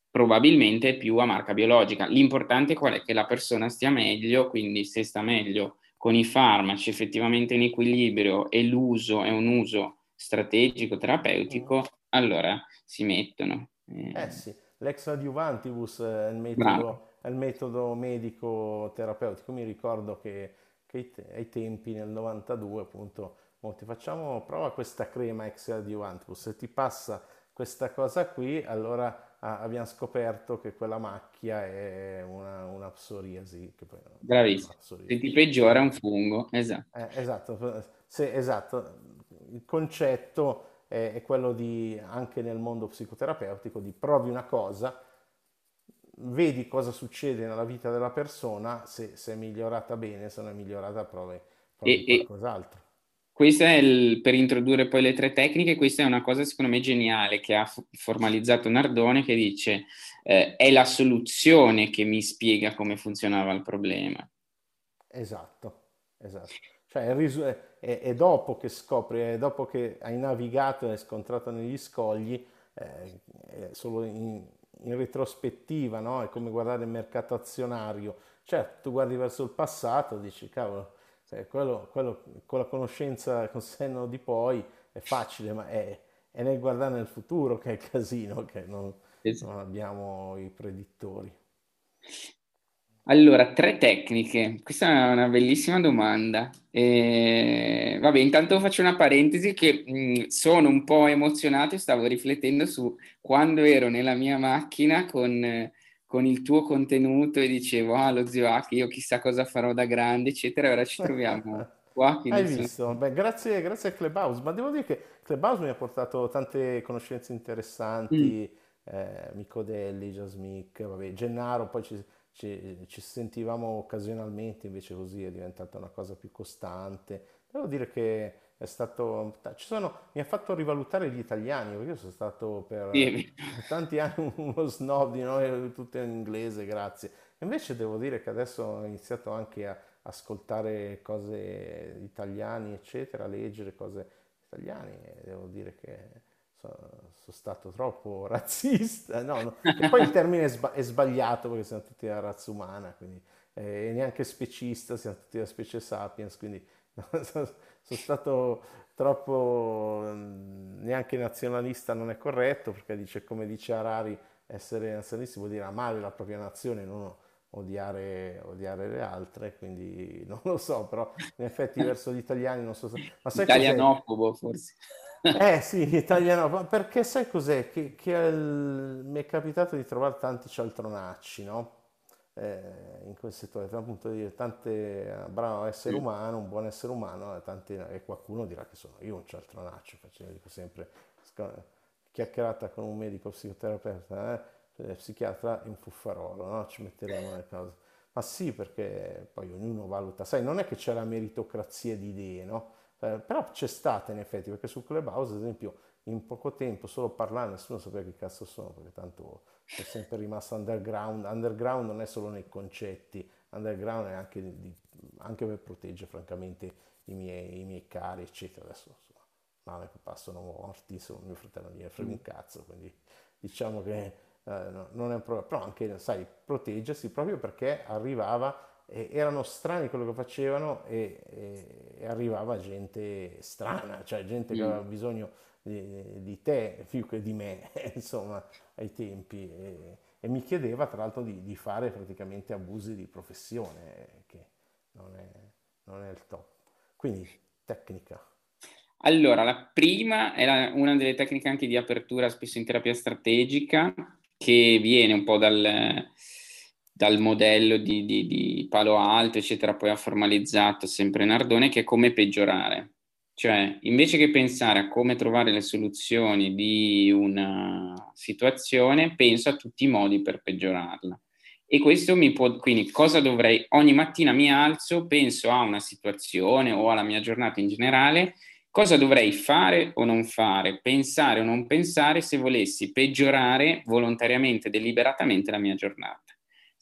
probabilmente è più a marca biologica. L'importante qual è? Che la persona stia meglio, quindi se sta meglio con i farmaci effettivamente in equilibrio e l'uso è un uso strategico, terapeutico, allora si mettono. Eh, eh sì, l'ex adjuvantibus è il metodo al metodo medico terapeutico. Mi ricordo che, che ai tempi nel 92 appunto molti facciamo prova questa crema ex adjuvantibus, se ti passa questa cosa qui allora ah, abbiamo scoperto che quella macchia è una, una psoriasi. Che poi Bravissimo, psoriasi. se ti peggiora un fungo, esatto. Eh, esatto, se, esatto, il concetto è, è quello di, anche nel mondo psicoterapeutico, di provi una cosa, vedi cosa succede nella vita della persona, se, se è migliorata bene, se non è migliorata provi, provi e, qualcos'altro. Questo è il, per introdurre poi le tre tecniche, questa è una cosa secondo me geniale che ha formalizzato Nardone che dice eh, è la soluzione che mi spiega come funzionava il problema. Esatto, esatto. Cioè è, è, è dopo che scopri, è dopo che hai navigato e scontrato negli scogli, eh, solo in, in retrospettiva, no? È come guardare il mercato azionario. Certo, tu guardi verso il passato, dici, cavolo, quello, quello, con la conoscenza con senno di poi è facile, ma è, è, nel guardare nel futuro che è il casino, che non, esatto. non abbiamo i predittori. Allora, tre tecniche. Questa è una bellissima domanda. E, vabbè, intanto faccio una parentesi che mh, sono un po' emozionato e stavo riflettendo su quando ero nella mia macchina con, con il tuo contenuto e dicevo, ah, lo zio Hack, io chissà cosa farò da grande, eccetera, ora ci troviamo qua. Hai visto? Beh, grazie, grazie a Clubhouse, ma devo dire che Clubhouse mi ha portato tante conoscenze interessanti, mm. eh, Micodelli, Jasmic, vabbè, Gennaro, poi ci ci, ci, sentivamo occasionalmente, invece così è diventata una cosa più costante. Devo dire che è stato, sono, mi ha fatto rivalutare gli italiani, perché io sono stato per, sì. tanti anni uno snob di noi, tutto in inglese, grazie. Invece devo dire che adesso ho iniziato anche a ascoltare cose italiane, eccetera, a leggere cose italiane, devo dire che sono stato troppo razzista, no, no. E poi il termine è, sba- è, sbagliato perché siamo tutti la razza umana, quindi eh, neanche specista, siamo tutti la specie sapiens, quindi no, sono stato troppo, mm, neanche nazionalista non è corretto, perché dice, come dice Harari, essere nazionalisti vuol dire amare la propria nazione, non odiare, odiare le altre, quindi non lo so, però in effetti verso gli italiani non so... Ma sai Italianofobo forse. Eh sì, italiano, ma perché sai cos'è? Che, che il... mi è capitato di trovare tanti cialtronacci, no? Eh, in quel settore, appunto dire tante bravo essere umano, un buon essere umano, e, tanti, e qualcuno dirà che sono io un cialtronaccio, faccio, dico sempre chiacchierata con un medico psicoterapeuta, eh, psichiatra in fuffarolo, no? Ci metteremo le cose. Ma sì, perché poi ognuno valuta, sai, non è che c'è la meritocrazia di idee, no? Eh, però c'è stata in effetti, perché su Clubhouse, ad esempio, in poco tempo, solo parlando, nessuno sapeva che cazzo sono, perché tanto è sempre rimasto underground. Underground non è solo nei concetti, underground è anche, di, anche per proteggere francamente i miei, i miei cari, eccetera. Adesso insomma, mamma e papà sono morti, insomma, mio fratello non gli frega un cazzo, quindi diciamo che eh, no, non è un problema. Però anche, sai, proteggersi proprio perché arrivava e erano strani quello che facevano e, e, e, arrivava gente strana, cioè gente che aveva bisogno di, di te più che di me, insomma, ai tempi. E, e mi chiedeva tra l'altro di, di, fare praticamente abusi di professione, che non è, non è il top. Quindi tecnica. Allora, la prima è la, una delle tecniche anche di apertura spesso in terapia strategica, che viene un po' dal, dal modello di, di, di, Palo Alto, eccetera, poi ha formalizzato sempre Nardone, che è come peggiorare. Cioè, invece che pensare a come trovare le soluzioni di una situazione, penso a tutti i modi per peggiorarla. E questo mi può, quindi cosa dovrei, ogni mattina mi alzo, penso a una situazione o alla mia giornata in generale, cosa dovrei fare o non fare, pensare o non pensare se volessi peggiorare volontariamente, deliberatamente la mia giornata.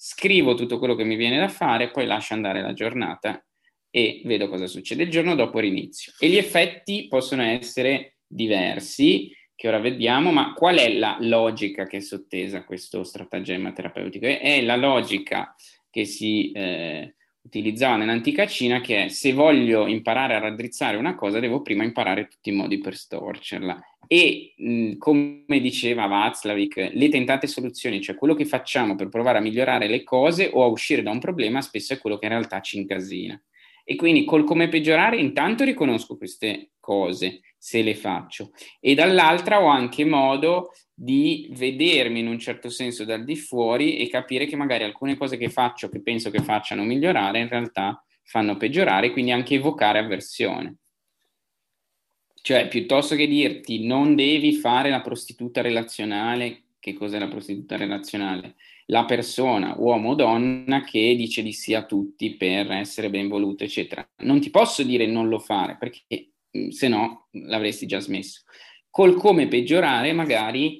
Scrivo tutto quello che mi viene da fare, poi lascio andare la giornata e vedo cosa succede. Il giorno dopo rinizio. E gli effetti possono essere diversi, che ora vediamo, ma qual è la logica che è sottesa a questo stratagemma terapeutico? È la logica che si eh, utilizzava nell'antica Cina, che è se voglio imparare a raddrizzare una cosa, devo prima imparare tutti i modi per storcerla. E mh, come diceva Václavic, le tentate soluzioni, cioè quello che facciamo per provare a migliorare le cose o a uscire da un problema, spesso è quello che in realtà ci incasina. E quindi col come peggiorare intanto riconosco queste cose se le faccio e dall'altra ho anche modo di vedermi in un certo senso dal di fuori e capire che magari alcune cose che faccio che penso che facciano migliorare in realtà fanno peggiorare, quindi anche evocare avversione. Cioè, piuttosto che dirti non devi fare la prostituta relazionale, che cos'è la prostituta relazionale? la persona, uomo o donna, che dice di sì a tutti per essere ben voluto, eccetera. Non ti posso dire non lo fare, perché se no l'avresti già smesso. Col come peggiorare, magari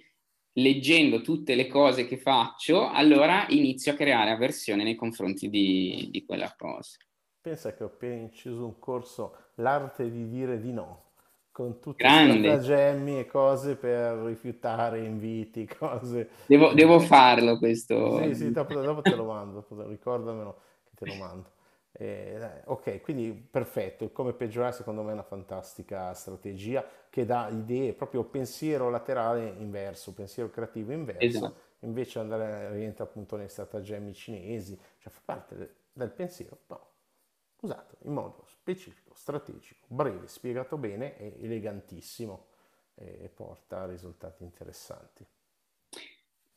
leggendo tutte le cose che faccio, allora inizio a creare avversione nei confronti di, di quella cosa. Pensa che ho appena inciso un corso, l'arte di dire di no con tutti i stratagemmi e cose per rifiutare inviti, cose. Devo, devo farlo questo. Sì, sì, dopo, dopo te lo mando, ricordamelo che te lo mando. Eh, ok, quindi perfetto, come peggiorare secondo me è una fantastica strategia che dà idee, proprio pensiero laterale inverso, pensiero creativo inverso, esatto. invece andare rientra appunto nei stratagemmi cinesi, cioè fa parte del pensiero, no, usato in modo specifico, strategico, breve, spiegato bene e elegantissimo e porta a risultati interessanti.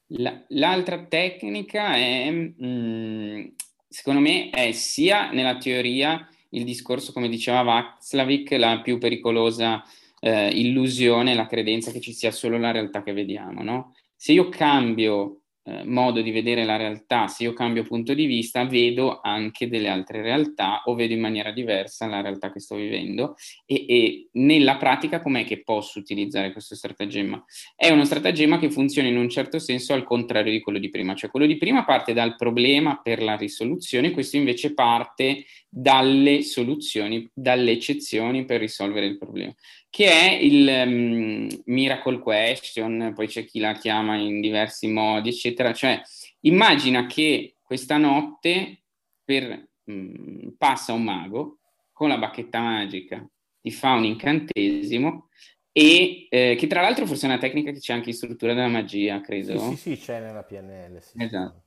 La, l'altra tecnica è, mh, mm, secondo me, è sia nella teoria il discorso, come diceva Václavic, la più pericolosa eh, illusione, la credenza che ci sia solo la realtà che vediamo, no? Se io cambio eh, modo di vedere la realtà, se io cambio punto di vista, vedo anche delle altre realtà o vedo in maniera diversa la realtà che sto vivendo e, e nella pratica com'è che posso utilizzare questo stratagemma? È uno stratagemma che funziona in un certo senso al contrario di quello di prima, cioè quello di prima parte dal problema per la risoluzione, questo invece parte dalle soluzioni, dalle eccezioni per risolvere il problema che è il um, miracle question, poi c'è chi la chiama in diversi modi, eccetera. Cioè, immagina che questa notte per, um, passa un mago con la bacchetta magica, ti fa un incantesimo e eh, che tra l'altro forse è una tecnica che c'è anche in struttura della magia, credo. Sì, sì, sì c'è nella PNL. Sì, esatto.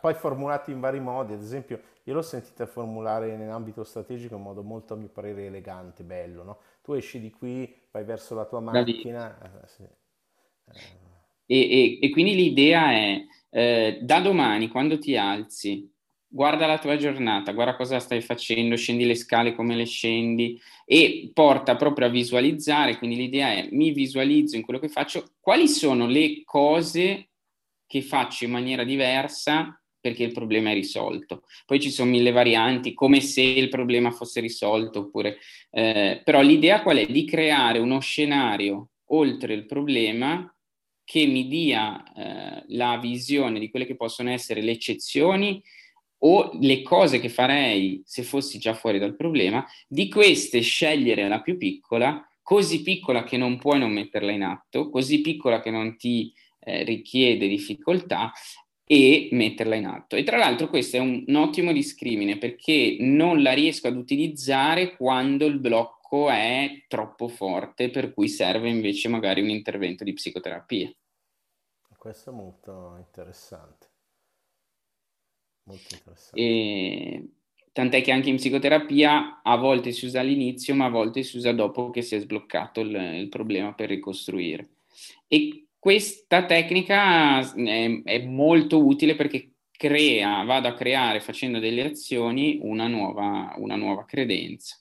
Poi formulati in vari modi, ad esempio io l'ho sentita formulare nell'ambito strategico in modo molto a mio parere elegante, bello, no? Tu esci di qui, vai verso la tua macchina. Eh, sì. E, e, e, quindi l'idea è, eh, da domani, quando ti alzi, guarda la tua giornata, guarda cosa stai facendo, scendi le scale come le scendi e porta proprio a visualizzare, quindi l'idea è mi visualizzo in quello che faccio, quali sono le cose che faccio in maniera diversa perché il problema è risolto. Poi ci sono mille varianti, come se il problema fosse risolto, oppure, eh, però l'idea qual è? Di creare uno scenario oltre il problema che mi dia eh, la visione di quelle che possono essere le eccezioni o le cose che farei se fossi già fuori dal problema, di queste scegliere la più piccola, così piccola che non puoi non metterla in atto, così piccola che non ti eh, richiede difficoltà e metterla in atto. E tra l'altro questo è un, un, ottimo discrimine perché non la riesco ad utilizzare quando il blocco è troppo forte, per cui serve invece magari un intervento di psicoterapia. Questo è molto interessante. Molto interessante. E, tant'è che anche in psicoterapia a volte si usa all'inizio, ma a volte si usa dopo che si è sbloccato il, il problema per ricostruire. E questa tecnica è, è molto utile perché crea, vado a creare facendo delle azioni una nuova, una nuova credenza.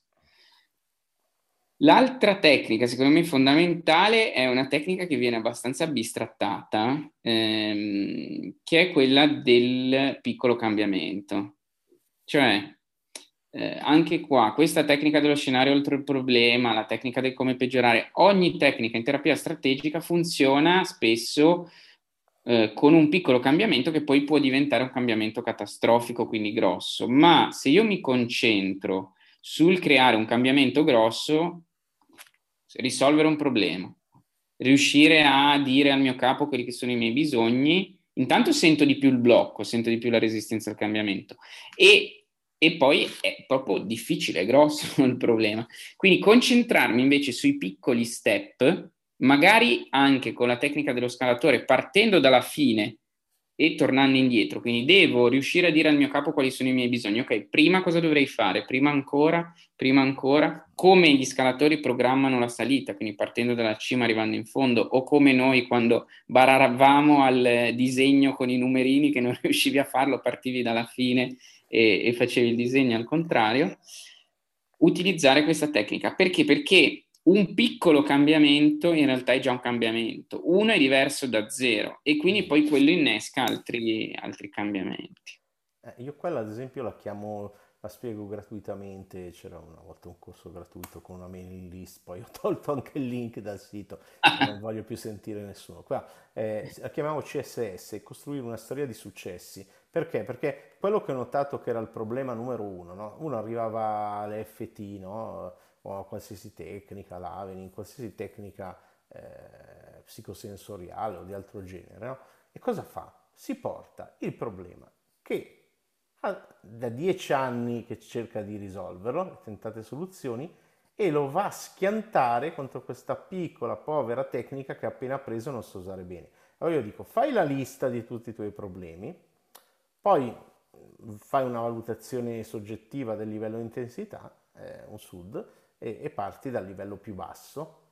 L'altra tecnica, secondo me fondamentale, è una tecnica che viene abbastanza bistrattata, ehm, che è quella del piccolo cambiamento. Cioè, eh, anche qua, questa tecnica dello scenario oltre il problema, la tecnica del come peggiorare, ogni tecnica in terapia strategica funziona spesso eh, con un piccolo cambiamento che poi può diventare un cambiamento catastrofico, quindi grosso. Ma se io mi concentro sul creare un cambiamento grosso, risolvere un problema, riuscire a dire al mio capo quelli che sono i miei bisogni, intanto sento di più il blocco, sento di più la resistenza al cambiamento e, e poi è proprio difficile, è grosso il problema. Quindi concentrarmi invece sui piccoli step, magari anche con la tecnica dello scalatore, partendo dalla fine e tornando indietro. Quindi devo riuscire a dire al mio capo quali sono i miei bisogni. Ok, prima cosa dovrei fare? Prima ancora, prima ancora, come gli scalatori programmano la salita, quindi partendo dalla cima arrivando in fondo, o come noi quando bararavamo al disegno con i numerini che non riuscivi a farlo, partivi dalla fine e, e facevi il disegno al contrario. Utilizzare questa tecnica perché? Perché un piccolo cambiamento in realtà è già un cambiamento, uno è diverso da zero e quindi poi quello innesca altri, altri cambiamenti. Eh, io quella ad esempio la chiamo, la spiego gratuitamente, c'era una volta un corso gratuito con una mailing list, poi ho tolto anche il link dal sito, non voglio più sentire nessuno. Qua eh, la chiamiamo CSS, costruire una storia di successi. Perché? Perché quello che ho notato che era il problema numero uno, no? uno arrivava alle FT, no? o a qualsiasi tecnica, l'Avening, qualsiasi tecnica eh, psicosensoriale o di altro genere, no? e cosa fa? Si porta il problema che da dieci anni che cerca di risolverlo, tentate soluzioni, e lo va a schiantare contro questa piccola, povera tecnica che ha appena preso non so usare bene. Allora io dico, fai la lista di tutti i tuoi problemi, poi fai una valutazione soggettiva del livello di intensità, eh, un SUD, e, e parti dal livello più basso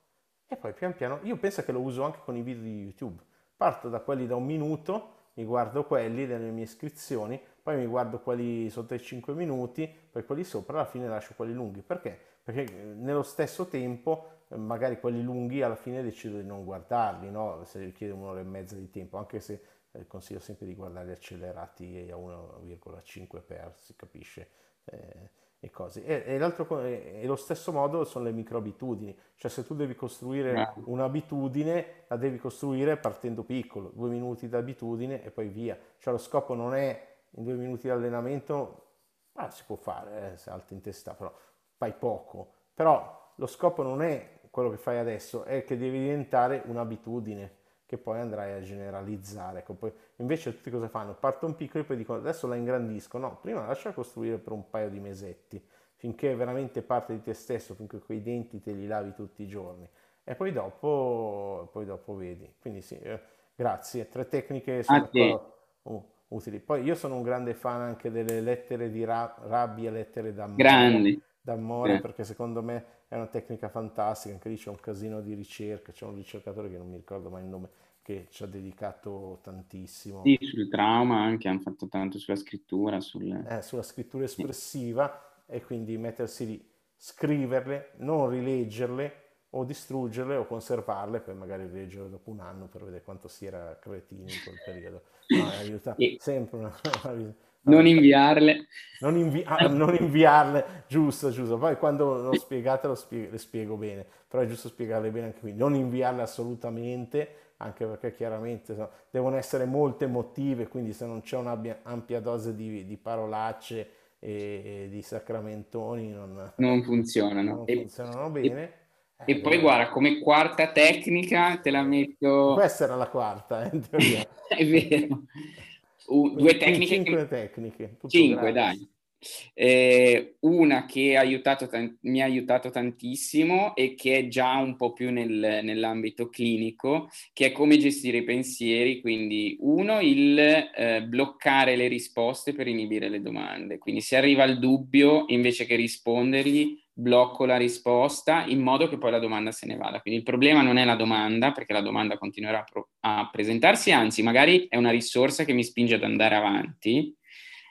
e poi pian piano, io penso che lo uso anche con i video di YouTube, parto da quelli da un minuto, mi guardo quelli delle mie iscrizioni, poi mi guardo quelli sotto i 5 minuti, poi quelli sopra, alla fine lascio quelli lunghi. Perché? Perché eh, nello stesso tempo eh, magari quelli lunghi alla fine decido di non guardarli, no? se richiede un'ora e mezza di tempo, anche se eh, consiglio sempre di guardarli accelerati a 1,5 per, si capisce. Eh, e cose. E, e, l'altro, e, lo stesso modo sono le microabitudini, cioè se tu devi costruire un'abitudine, la devi costruire partendo piccolo, due minuti d'abitudine e poi via. Cioè lo scopo non è in due minuti di allenamento, ah, si può fare, eh, se alto in testa, però fai poco. Però lo scopo non è quello che fai adesso, è che devi diventare un'abitudine che poi andrai a generalizzare. Ecco, poi, invece tutti cosa fanno? Partono piccoli e poi dicono adesso la ingrandisco. No, prima lascia costruire per un paio di mesetti, finché è veramente parte di te stesso, finché quei denti te li lavi tutti i giorni. E poi dopo, poi dopo vedi. Quindi sì, eh, grazie. Tre tecniche sono okay. uh, utili. Poi io sono un grande fan anche delle lettere di ra- rabbia, lettere d'amore. Grandi. D'amore, eh. perché secondo me è una tecnica fantastica, anche lì c'è un casino di ricerca, c'è un ricercatore che non mi ricordo mai il nome, che ci ha dedicato tantissimo. Sì, sul trauma anche, hanno fatto tanto sulla scrittura. Sul... Eh, sulla scrittura espressiva sì. e quindi mettersi lì, scriverle, non rileggerle, o distruggerle o conservarle per magari rileggerle dopo un anno per vedere quanto si era cretini in quel periodo. No, aiuta sempre una, non inviarle. Non, invi- ah, non, inviarle, giusto, giusto. Poi quando l'ho spiegate lo spie- le spiego bene, però è giusto spiegarle bene anche qui. Non inviarle assolutamente, anche perché chiaramente so, devono essere molto emotive, quindi se non c'è un'ampia dose di, di parolacce e, e, di sacramentoni non, non funzionano. Non funzionano bene. E, eh, poi guarda, come quarta tecnica te la metto... Questa era la quarta, eh, in teoria. è vero. Uh, due tecniche. Cinque che... tecniche. Cinque, dai. Eh, una che ha aiutato mi ha aiutato tantissimo e che è già un po' più nel, nell'ambito clinico, che è come gestire i pensieri. Quindi, uno, il eh, bloccare le risposte per inibire le domande. Quindi, se arriva il dubbio, invece che rispondergli, blocco la risposta in modo che poi la domanda se ne vada. Quindi il problema non è la domanda, perché la domanda continuerà a, pro- a presentarsi, anzi magari è una risorsa che mi spinge ad andare avanti,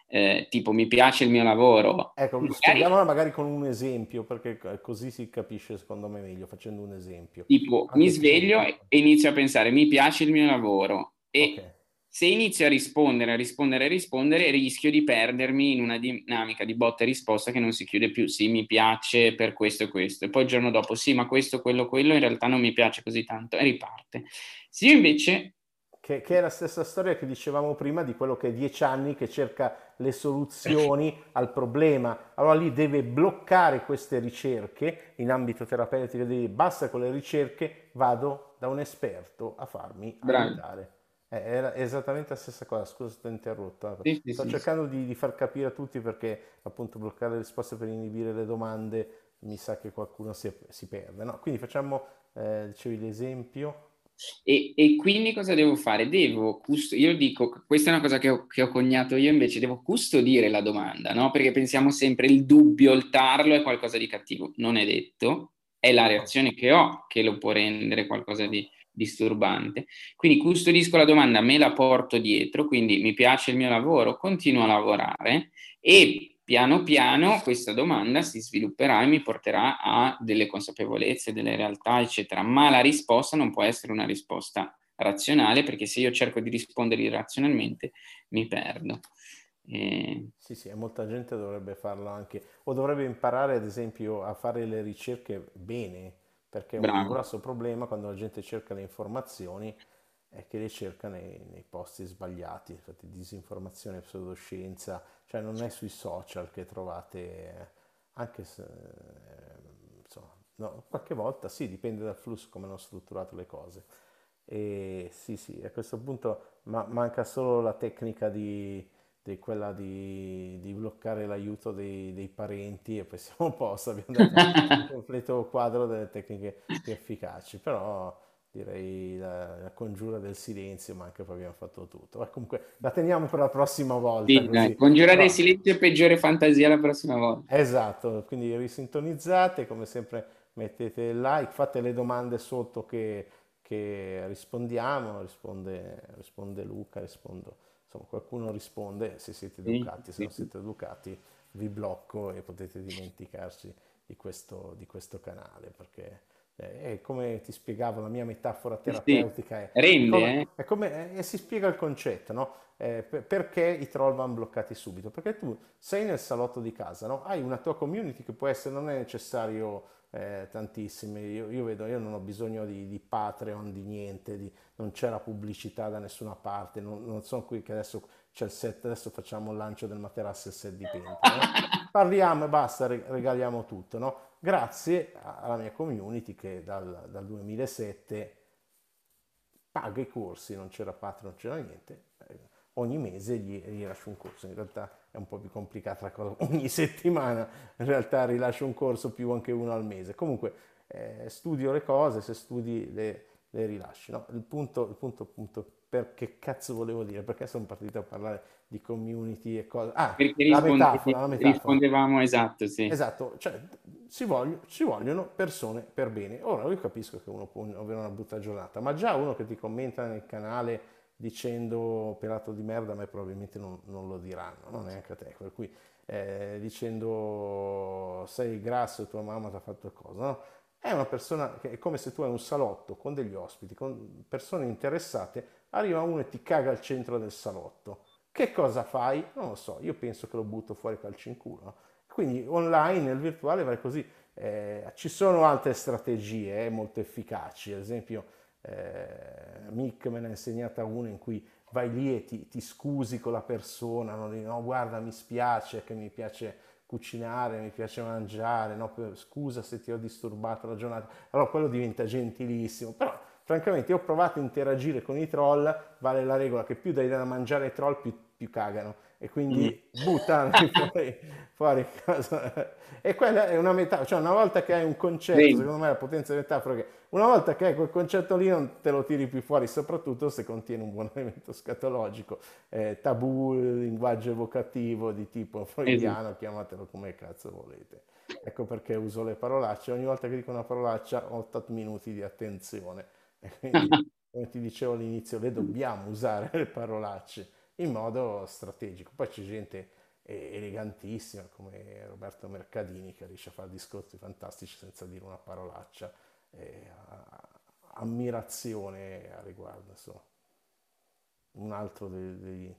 eh, tipo mi piace il mio lavoro. Ecco, magari... spieghiamola magari con un esempio, perché così si capisce secondo me meglio, facendo un esempio. Tipo, Anche mi sveglio e inizio a pensare, mi piace il mio lavoro e okay se inizio a rispondere, a rispondere, a rispondere, rischio di perdermi in una dinamica di botta e risposta che non si chiude più. Sì, mi piace per questo e questo. E poi il giorno dopo, sì, ma questo, quello, quello, in realtà non mi piace così tanto. E riparte. Se io invece... Che, che, è la stessa storia che dicevamo prima di quello che è dieci anni che cerca le soluzioni al problema. Allora lì deve bloccare queste ricerche in ambito terapeutico, basta con le ricerche, vado da un esperto a farmi aiutare. Eh, era esattamente la stessa cosa, scusa se ti ho interrotto. Sì, Sto sì, cercando sì. Di, di, far capire a tutti perché appunto bloccare le risposte per inibire le domande mi sa che qualcuno si, si perde. No? Quindi facciamo, eh, dicevi l'esempio. E, e, quindi cosa devo fare? Devo cust- io dico, questa è una cosa che ho, che ho, coniato io invece, devo custodire la domanda, no? Perché pensiamo sempre il dubbio, il tarlo è qualcosa di cattivo. Non è detto, è la reazione che ho che lo può rendere qualcosa di, disturbante. Quindi custodisco la domanda, me la porto dietro, quindi mi piace il mio lavoro, continuo a lavorare e piano piano questa domanda si svilupperà e mi porterà a delle consapevolezze, delle realtà, eccetera. Ma la risposta non può essere una risposta razionale perché se io cerco di rispondere irrazionalmente mi perdo. E... Sì, sì, molta gente dovrebbe farlo anche, o dovrebbe imparare ad esempio a fare le ricerche bene, perché Bravo. un grosso problema quando la gente cerca le informazioni è che le cerca nei, nei posti sbagliati, infatti disinformazione, pseudoscienza, cioè non è sui social che trovate, anche se, eh, insomma, no, qualche volta sì, dipende dal flusso, come hanno strutturato le cose. E sì, sì, a questo punto ma- manca solo la tecnica di, di quella di, di, bloccare l'aiuto dei, dei, parenti e poi siamo a posto, abbiamo dato un completo quadro delle tecniche più efficaci, però direi la, la, congiura del silenzio, ma anche poi abbiamo fatto tutto. Ma comunque la teniamo per la prossima volta. Sì, così. Congiura però... del silenzio e peggiore fantasia la prossima volta. Esatto, quindi risintonizzate, come sempre mettete il like, fate le domande sotto che, che rispondiamo, risponde, risponde Luca, rispondo insomma, qualcuno risponde se siete educati, se non siete educati vi blocco e potete dimenticarci di questo, di questo canale perché eh, è come ti spiegavo la mia metafora terapeutica è, Rende, come, eh? è come e si spiega il concetto no? Eh, perché i troll vanno bloccati subito perché tu sei nel salotto di casa no? hai una tua community che può essere non è necessario eh, tantissime. Io, io, vedo, io non ho bisogno di, di Patreon, di niente, di, non c'è la pubblicità da nessuna parte, non, non, sono qui che adesso c'è il set, adesso facciamo il lancio del materasso e il set di Penta. No? Parliamo e basta, regaliamo tutto. No? Grazie alla mia community che dal, dal 2007 paga i corsi, non c'era Patreon, non c'era niente. Ogni mese gli, gli lascio un corso, in realtà è un po' più complicata la cosa, ogni settimana in realtà rilascio un corso più anche uno al mese. Comunque eh, studio le cose, se studi le, le rilasci. No? Il punto, il punto appunto per che cazzo volevo dire, perché sono partito a parlare di community e cose. Ah, perché la metafora, la metafora. rispondevamo esatto, sì. Esatto, cioè ci, voglio, ci vogliono persone per bene. Ora io capisco che uno può avere una brutta giornata, ma già uno che ti commenta nel canale dicendo pelato di merda, a me probabilmente non, non lo diranno, non neanche a te, per cui eh, dicendo sei grasso e tua mamma ti ha fatto cosa, no? è una persona che è come se tu hai un salotto con degli ospiti, con persone interessate, arriva uno e ti caga al centro del salotto. Che cosa fai? Non lo so, io penso che lo butto fuori calcio in culo. Quindi online, nel virtuale, vai così. Eh, ci sono altre strategie eh, molto efficaci, ad esempio eh, Mick me ne ha insegnata una in cui vai lì e ti, ti scusi con la persona, non dici no guarda mi spiace che mi piace cucinare, mi piace mangiare, no, scusa se ti ho disturbato la giornata, allora quello diventa gentilissimo, però francamente ho provato a interagire con i troll, vale la regola che più dai da mangiare ai troll più, più cagano. E quindi buttano fuori, fuori casa. E quella è una metafora, cioè una volta che hai un concetto, secondo me la potenza di metafora che una volta che hai quel concetto lì non te lo tiri più fuori, soprattutto se contiene un buon elemento scatologico, eh, tabù, linguaggio evocativo di tipo freudiano, esatto. chiamatelo come cazzo volete. Ecco perché uso le parolacce, ogni volta che dico una parolaccia ho 8 minuti di attenzione. E quindi, come ti dicevo all'inizio, le dobbiamo usare le parolacce in modo strategico. Poi c'è gente elegantissima come Roberto Mercadini che riesce a fare discorsi fantastici senza dire una parolaccia. E, ammirazione a riguardo, insomma. un altro dei, dei,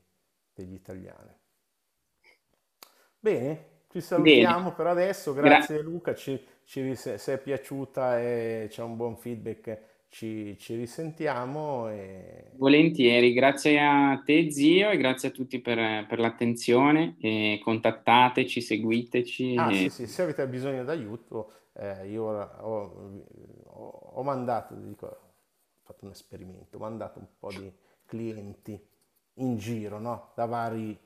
degli italiani. Bene, ci salutiamo Bene. per adesso, grazie Gra- Luca, ci, ci, se, se è piaciuta e c'è un buon feedback ci, ci risentiamo. E... Volentieri, grazie a te zio e grazie a tutti per, per l'attenzione. E contattateci, seguiteci. Ah e... sì, sì, se avete bisogno d'aiuto, eh, io ho, ho, mandato, dico, ho fatto un esperimento, ho mandato un po' di clienti in giro, no? Da vari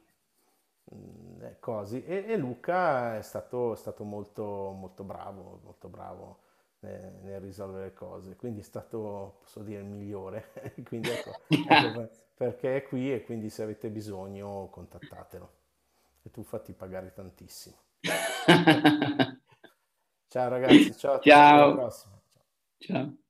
mh, mm, eh, cosi e, e, Luca è stato, è stato molto, molto bravo, molto bravo nel, nel risolvere cose, quindi è stato, posso dire, il migliore. quindi ecco, ecco perché è qui e quindi se avete bisogno contattatelo. E tu fatti pagare tantissimo. ciao ragazzi, ciao. Ciao. Ciao.